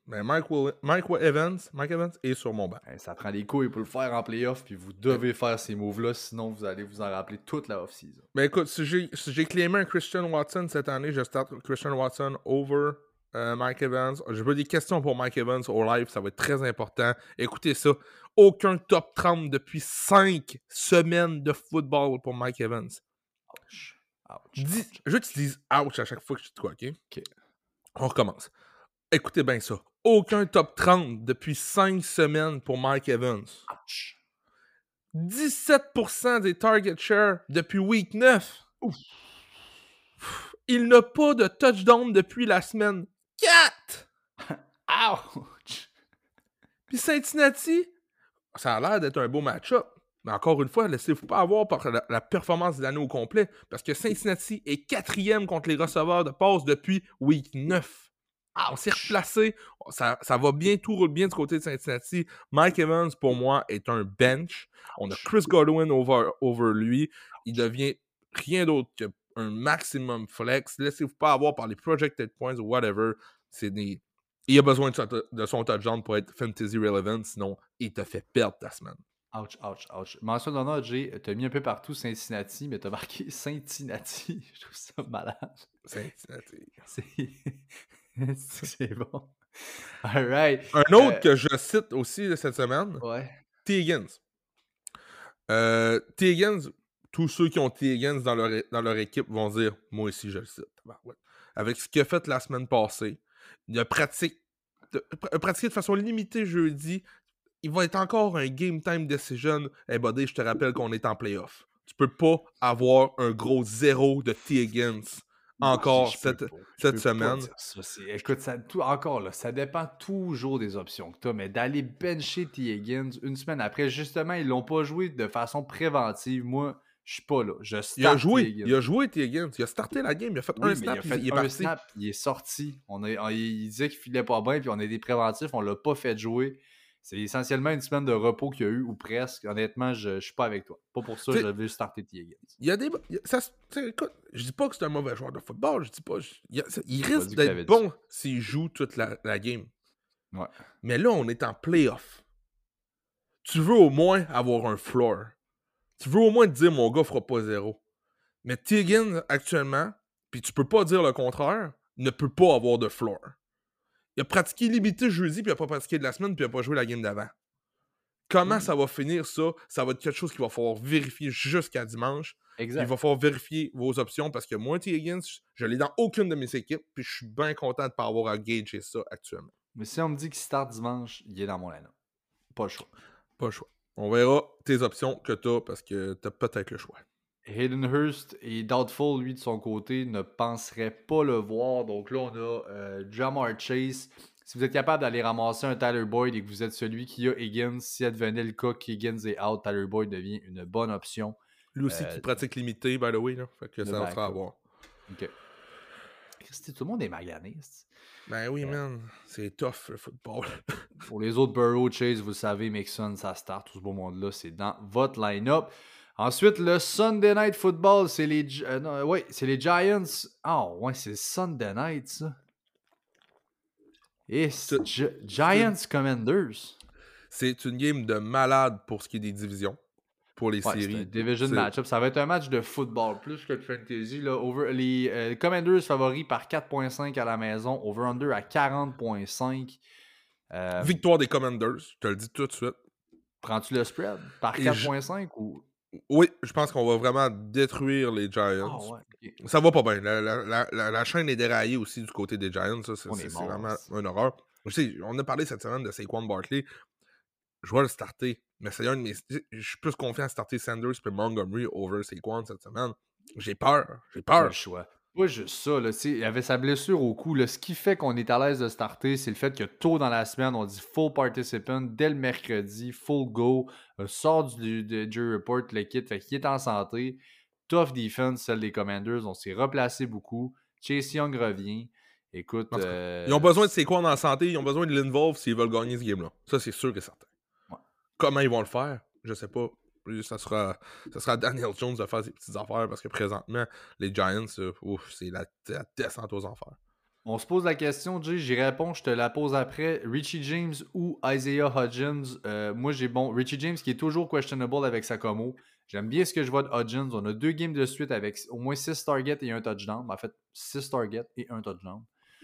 Ben Mike, Will- Mike Evans, Mike Evans est sur mon banc. Hein, ça prend des couilles pour le faire en playoff, puis vous devez faire ces moves-là, sinon vous allez vous en rappeler toute la off-season. Ben écoute, si j'ai si claimé un Christian Watson cette année, je starte Christian Watson over euh, Mike Evans. J'ai pas des questions pour Mike Evans au live, ça va être très important. Écoutez ça, aucun top 30 depuis 5 semaines de football pour Mike Evans. Ouch. Ouch. Dis- je veux que tu dises ouch à chaque fois que je te quoi, ok? Ok. On recommence. Écoutez bien ça. Aucun top 30 depuis 5 semaines pour Mike Evans. Ouch. 17% des target share depuis week 9. Il n'a pas de touchdown depuis la semaine 4. Ouch. Puis Cincinnati, ça a l'air d'être un beau match-up. Mais encore une fois, laissez-vous pas avoir par la, la performance de l'année au complet. Parce que Cincinnati est quatrième contre les receveurs de passe depuis week 9. On s'est replacé. Ça, ça va bien, tout roule bien du côté de Cincinnati. Mike Evans, pour moi, est un bench. On a Chris Godwin over, over lui. Il devient rien d'autre qu'un maximum flex. Laissez-vous pas avoir par les projected points ou whatever. C'est des... Il a besoin de son, de son touchdown pour être fantasy relevant, sinon il te fait perdre ta semaine. Ouch, ouch, ouch. Mention d'honneur, Jay, t'as mis un peu partout Cincinnati, mais t'as marqué Cincinnati. Je trouve ça malade. Cincinnati. C'est bon. Alright. Un autre Euh, que je cite aussi cette semaine, Ouais. T. Higgins. Euh, T. Higgins, tous ceux qui ont T. Higgins dans leur, dans leur équipe vont dire Moi aussi, je le cite. Avec ce qu'il a fait la semaine passée, il a pratique- de- pr- pratiqué de façon limitée jeudi. Il va être encore un game time decision. Hey, buddy, je te rappelle qu'on est en playoff. Tu peux pas avoir un gros zéro de T. Higgins encore cette, semaine. ça. Écoute, ça, tout, encore là, ça dépend toujours des options que tu as, mais d'aller bencher T. Higgins une semaine après, justement, ils l'ont pas joué de façon préventive. Moi, je suis pas là. Je Il a joué, T. Higgins. il a joué T. Higgins. Il a starté la game, il a fait Oui, un snap, il a puis fait il est un parti. snap, il est sorti. On a, on- il disait qu'il filait pas bien, puis on a des préventifs, on l'a pas fait jouer. C'est essentiellement une semaine de repos qu'il y a eu, ou presque. Honnêtement, je, je suis pas avec toi. Pas pour ça, je veux starter T. Higgins. Il y a des. ça écoute, je dis pas que c'est un mauvais joueur de football, je dis pas. je- il, ça- risque d'être bon s'il joue toute la, la game. Ouais. Mais là, on est en playoff. Tu veux au moins avoir un floor. Tu veux au moins te dire mon gars fera pas zéro. Mais Tiggins, actuellement, puis tu peux pas dire le contraire, ne peut pas avoir de floor. Il a pratiqué limité jeudi, puis il a pas pratiqué de la semaine, puis il a pas joué la game d'avant. Comment Mm. ça va finir ça? Ça va être quelque chose qu'il va falloir vérifier jusqu'à dimanche. Exact. Il va falloir vérifier vos options parce que moi, T. Higgins, je l'ai dans aucune de mes équipes, puis je suis bien content de ne pas avoir à gager ça actuellement. Mais si on me dit qu'il start dimanche, il est dans mon line Pas le choix. Pas le choix. On verra tes options que tu as parce que tu as peut-être le choix. Hayden Hurst est doubtful, lui, de son côté, ne penserait pas le voir. Donc là, on a euh, Jamar Chase. Si vous êtes capable d'aller ramasser un Tyler Boyd et que vous êtes celui qui a Higgins, si advenait le cas qu'Higgins est out, Tyler Boyd devient une bonne option. Lui aussi Euh, qui pratique limité, by the way. Là. Fait que ça va backup. sera à voir. Ok. Christy, tout le monde est magané. c'est- Ben oui, man. C'est tough, le football. Pour les autres Burrow, Chase, vous le savez, Mixon, ça start, tout ce beau monde-là, c'est dans votre line-up. Ensuite, le Sunday Night Football, c'est les, euh, non, ouais, c'est les Giants. Ah, ouais, c'est Sunday Night, ça. Et c'est C'est- Gi- Giants Commanders. C'est une game de malade pour ce qui est des divisions. Pour les Ouais, séries. division matchup. Ça va être un match de football plus que de fantasy. Là. Over, les euh, Commanders favoris par 4.5 à la maison. Over-under à 40.5. Euh, Victoire des Commanders, je te le dis tout de suite. Prends-tu le spread par Et je- 4.5 ou? Oui, je pense qu'on va vraiment détruire les Ah Giants. ouais. ok. Ça va pas bien. La, la- la- la- chaîne est déraillée aussi du côté des Giants. C'est vraiment une horreur. Je sais, on a parlé cette semaine de Saquon Barkley. Je vais le starter. Mais c'est un de mes. Je suis plus confiant à starter Sanders et Montgomery over Saquon cette semaine. J'ai peur. J'ai Pas peur. le choix. Pas juste ça. Là, tu sais, il avait sa blessure au cou. Là. Ce qui fait qu'on est à l'aise de starter, c'est le fait que tôt dans la semaine, on dit full participant dès le mercredi, full go, euh, sort du de Jury Report, le kit, fait qu'il est en santé. Tough defense, celle des Commanders. On s'est replacé beaucoup. Chase Young revient. Écoute. Cas, euh, Ils ont besoin de Saquon en santé? Ils ont besoin de l'involve s'ils veulent gagner ce game-là. Ça, c'est sûr et certain. Ouais. Comment ils vont le faire? Je sais pas. Ça sera, ça sera Daniel Jones de faire ses petites affaires parce que présentement, les Giants, euh, ouf, c'est la, la descente aux enfers. On se pose la question, Jay, j'y réponds, je te la pose après. Richie James ou Isaiah Hodgins? Euh, Moi, j'ai bon. Richie James qui est toujours questionable avec sa commo. J'aime bien ce que je vois de Hodgins. On a deux games de suite avec au moins 6 targets et un touchdown. En fait, 6 targets et un touchdown.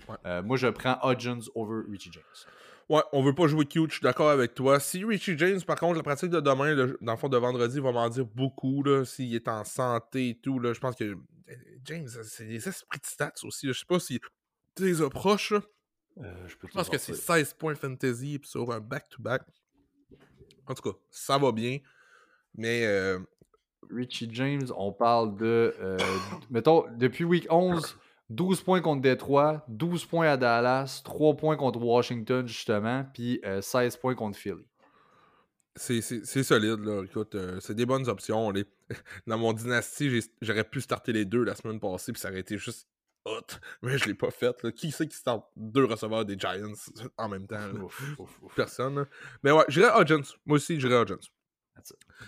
Ouais. Euh, moi, je prends Hodgins over Richie James. Ouais, on veut pas jouer cute, je suis d'accord avec toi. Si Richie James, par contre, la pratique de demain, le- dans le fond de vendredi, va m'en dire beaucoup, là, s'il est en santé et tout, là, je pense que euh, James, c'est des esprits de stats aussi, là, je sais pas si tu les approches. Euh, je peux te je pense que c'est 16 points fantasy puis sur un back-to-back. En tout cas, ça va bien, mais euh, Richie James, on parle de. euh, mettons, depuis week 11, 12 points contre Détroit, 12 points à Dallas, 3 points contre Washington, justement, puis euh, 16 points contre Philly. c'est solide, là. Écoute, euh, c'est des bonnes options. Les... Dans mon dynastie, j'aurais pu starter les deux la semaine passée, puis ça aurait été juste hot. Mais je l'ai pas fait. là. Qui c'est qui starte deux receveurs des Giants en même temps? là? Ouf, ouf, ouf. Personne. là. Mais ouais, j'irais Hodgins. Moi aussi, j'irais Hodgins.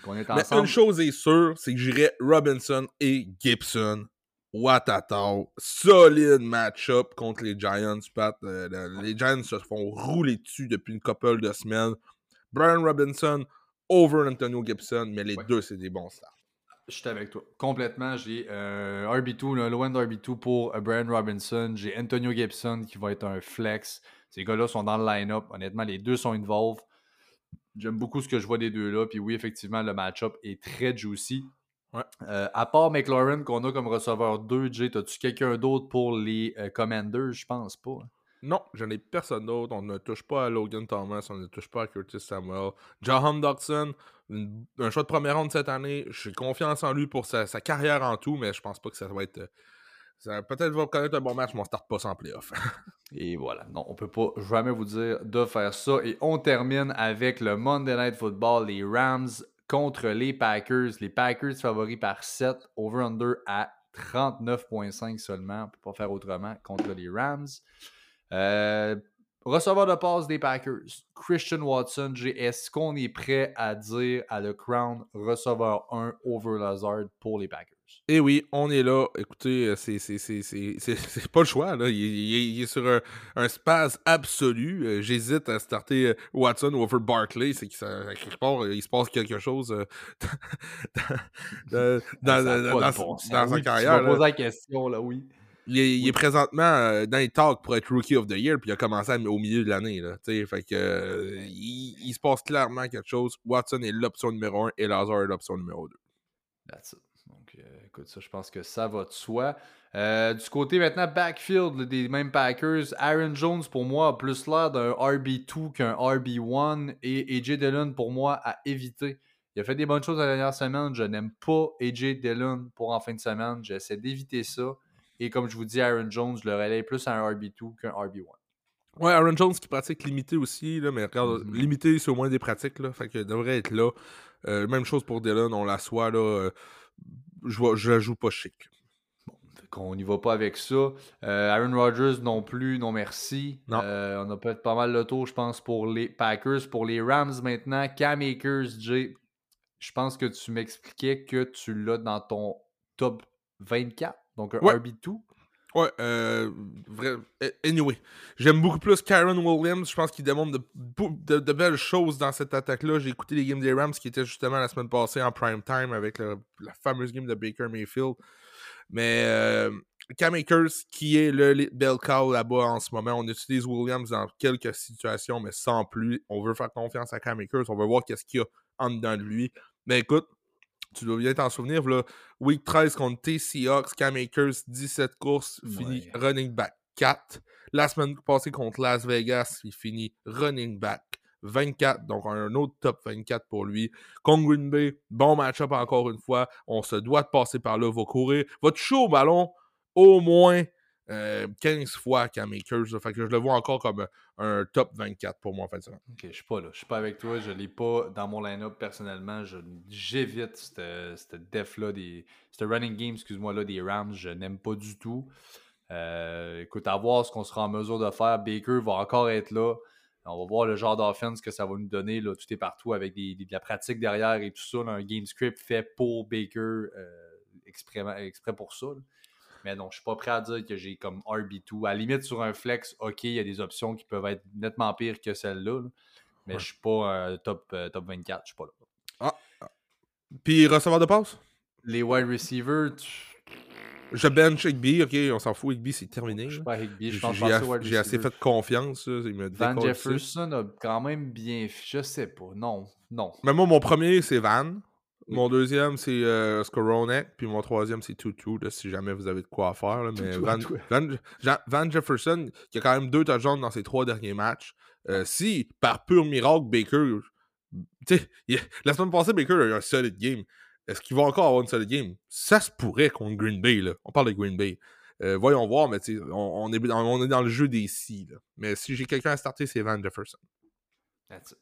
On est Mais une chose est sûre, c'est que j'irais Robinson et Gibson. Watatao. Solide match-up contre les Giants, Pat. Euh, le- les Giants se font rouler dessus depuis une couple de semaines. Brian Robinson over Antonio Gibson, mais les Ouais. deux, c'est des bons starts. Je suis avec toi. Complètement. J'ai euh, RB2, le low end RB2 pour euh, Brian Robinson. J'ai Antonio Gibson qui va être un flex. Ces gars-là sont dans le line-up. Honnêtement, les deux sont involved. J'aime beaucoup ce que je vois des deux-là. Puis oui, effectivement, le match-up est très juicy. Ouais. Euh, à part McLaurin qu'on a comme receveur 2, Jay, as-tu quelqu'un d'autre pour les euh, Commanders? Je pense pas. Non, je n'ai personne d'autre. On ne touche pas à Logan Thomas, on ne touche pas à Curtis Samuel. Jahan Dodson, une- un choix de première ronde cette année. J'ai confiance en lui pour sa, sa carrière en tout, mais je pense pas que ça va être. euh, ça- Peut-être va connaître un bon match, mais on starte pas sans playoff. Et voilà. Non, on peut pas jamais vous dire de faire ça. Et on termine avec le Monday Night Football, les Rams contre les Packers. Les Packers favoris par 7, over-under à 39,5 seulement. On peut pas faire autrement contre les Rams. Euh, receveur de passe des Packers, Christian Watson. Est-ce qu'on est prêt à dire à le Crown receveur 1 over Lazard pour les Packers? Et oui, on est là. Écoutez, euh, c'est pas le choix. Là. Il, il- il est sur un, un spaz absolu. Euh, J'hésite à starter euh, Watson over Barkley. C'est qu'il quelque part, il se passe quelque chose dans, sa carrière. Tu là. vas poser la question, là, oui. Il est, il est présentement euh, dans les talks pour être Rookie of the Year, puis il a commencé à- au milieu de l'année. Fait que euh, il, il se passe clairement quelque chose. Watson est l'option numéro 1 et Lazar est l'option numéro 2. That's it. Donc, euh, écoute, ça, je pense que ça va de soi. Du côté maintenant, backfield des mêmes Packers, Aaron Jones pour moi a plus l'air d'un RB2 qu'un RB1 et AJ Dillon pour moi à éviter. Il a fait des bonnes choses la dernière semaine. Je n'aime pas AJ Dillon pour en fin de semaine. J'essaie d'éviter ça. Et comme je vous dis, Aaron Jones, je le relais plus à un RB2 qu'un RB1. Ouais, Aaron Jones qui pratique limité aussi, là, mais regarde, Mhm. limité c'est au moins des pratiques, là, fait que devrait être là. Euh, même chose pour Dylan, on l'assoit là. euh, je vois- je la joue pas chic. Fait qu'on n'y va pas avec ça. Euh, Aaron Rodgers non plus, non merci. Non. On a peut-être pas mal le tour, je pense, pour les Packers. Pour les Rams maintenant, Cam Akers, Jay, je pense que tu m'expliquais que tu l'as dans ton top 24, donc un Ouais. RB2. Ouais, euh, vrai, anyway, j'aime beaucoup plus Karen Williams. Je pense qu'il démontre de, bou- de- de belles choses dans cette attaque-là. J'ai écouté les games des Rams qui étaient justement la semaine passée en prime time avec le- la fameuse game de Baker Mayfield. Mais euh, Cam Akers, qui est le bell cow là-bas en ce moment, on utilise Williams dans quelques situations, mais sans plus. On veut faire confiance à Cam Akers. On veut voir qu'est-ce qu'il y a en dedans de lui. Mais écoute, tu dois bien t'en souvenir, là, Week 13 contre T Seahawks, Cam Akers, 17 courses, finit Ouais. running back 4. La semaine passée contre Las Vegas, il finit running back 24, donc un autre top 24 pour lui. Contre Green Bay, bon match-up encore une fois. On se doit de passer par là, va courir. Va toucher au ballon au moins euh, 15 fois Cam Akers. là. Fait que je le vois encore comme un, un top 24 pour moi en fin. Ok, je suis pas là. Je suis pas avec toi. Je l'ai pas dans mon line-up personnellement. J'évite cette, def-là, ce running game, excuse-moi, là, des Rams. Je n'aime pas du tout. Euh, écoute, à voir ce qu'on sera en mesure de faire. Baker va encore être là. On va voir le genre d'offense que ça va nous donner. Là, tout est partout avec de la pratique derrière et tout ça. un game script fait pour Baker euh, exprès, pour ça. Mais non, je suis pas prêt à dire que j'ai comme RB2. À la limite, sur un flex, ok, il y a des options qui peuvent être nettement pires que celle-là. là. Mais Ouais. je suis pas euh, top, euh, top 24. Je suis pas là. Puis receveur de passe? Les wide receivers, tu- Je bench Higby, ok, on s'en fout, Higby c'est terminé. je suis pas Higby, je J'ai pense j'ai j'ai assez fait confiance. il me Van Jefferson a quand même bien. Je sais pas. Non, non. Mais moi, mon premier, c'est Van. Mon deuxième, c'est euh, Skoronek. Puis mon troisième, c'est Tutu, là, si jamais vous avez de quoi faire. là. Mais Van, Jefferson, qui a quand même deux touchdowns dans ses trois derniers matchs. euh, si, par pur miracle, Baker. Tu sais, il- la semaine passée, Baker a eu un solid game. Est-ce qu'il va encore avoir une solid game? Ça se pourrait contre Green Bay. Là. On parle de Green Bay. Euh, voyons voir, mais tu sais, on, on est dans, on est dans le jeu des si. là. Mais si j'ai quelqu'un à starter, c'est Van Jefferson. That's it.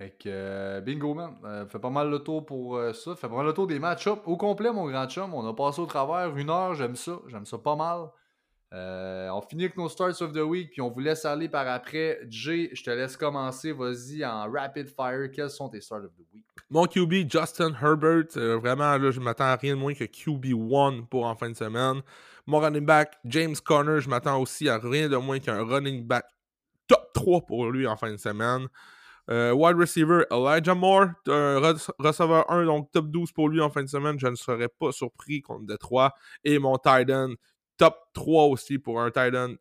Fait que, euh, bingo, man. Euh, fait pas mal le tour pour euh, ça. Fait pas mal le tour des match-ups au complet, mon grand chum. On a passé au travers une heure. J'aime ça. J'aime ça pas mal. On finit avec nos starts of the week, puis on vous laisse aller par après. Jay, je te laisse commencer. Vas-y en rapid fire. Quels sont tes starts of the week? Mon QB, Justin Herbert, vraiment, là, je m'attends à rien de moins que QB1 pour en fin de semaine. Mon running back, James Conner, je m'attends aussi à rien de moins qu'un running back top 3 pour lui en fin de semaine. Euh, wide receiver, Elijah Moore, un re- receveur 1, donc top 12 pour lui en fin de semaine. Je ne serais pas surpris contre Détroit. Et mon tight end, top 3 aussi pour un tight end.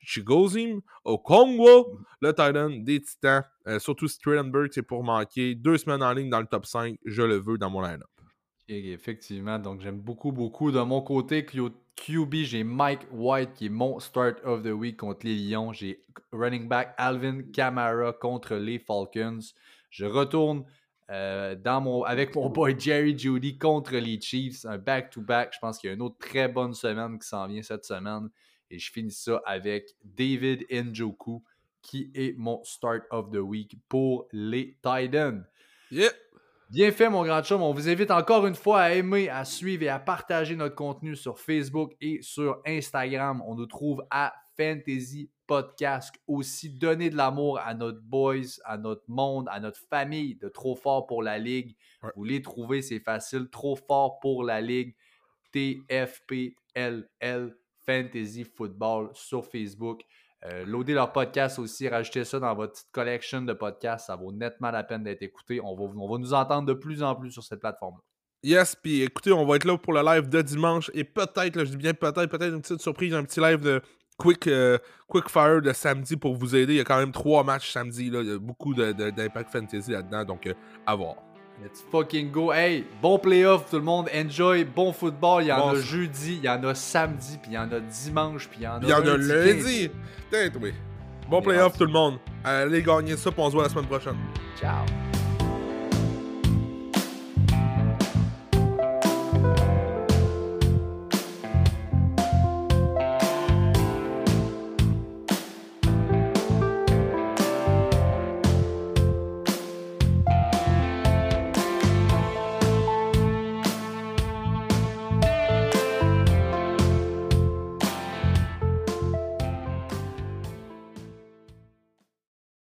Chigozim Okongwo, le tight end des Titans. Euh, surtout Strellenberg, c'est pour manquer. Deux semaines en ligne dans le top 5, je le veux dans mon line-up. Effectivement, donc j'aime beaucoup, beaucoup. De mon côté, QB, j'ai Mike White qui est mon start of the week contre les Lions. J'ai running back Alvin Kamara contre les Falcons. Je retourne euh, dans mon, avec mon boy Jerry Judy contre les Chiefs. Un back-to-back. Je pense qu'il y a une autre très bonne semaine qui s'en vient cette semaine. Et je finis ça avec David Njoku qui est mon start of the week pour les Titans. Yeah! Bien fait, mon grand chum. On vous invite encore une fois à aimer, à suivre et à partager notre contenu sur Facebook et sur Instagram. On nous trouve à Fantasy Podcast. Aussi, donner de l'amour à notre boys, à notre monde, à notre famille de Trop Fort pour la Ligue. Ouais. Vous les trouvez, c'est facile. Trop Fort pour la Ligue. TFPLL Fantasy Football sur Facebook. Euh, loader leur podcast aussi, rajouter ça dans votre petite collection de podcasts, ça vaut nettement la peine d'être écouté. On va, on va nous entendre de plus en plus sur cette plateforme. Yes, puis écoutez, on va être là pour le live de dimanche et peut-être, je dis bien peut-être, peut-être une petite surprise, un petit live de quick, euh, quick fire de samedi pour vous aider. Il y a quand même trois matchs samedi, là. il y a beaucoup de- de- d'impact fantasy là-dedans, donc euh, à voir. Let's fucking go. Hey, bon playoff tout le monde. Enjoy. Bon football. Il y en Bon, a jeudi, il y en a samedi, puis il y en a dimanche, puis il y en a il y en a lundi. Peut-être, oui. Bon playoff tout le monde. Allez gagner ça, puis on se voit la semaine prochaine. Ciao.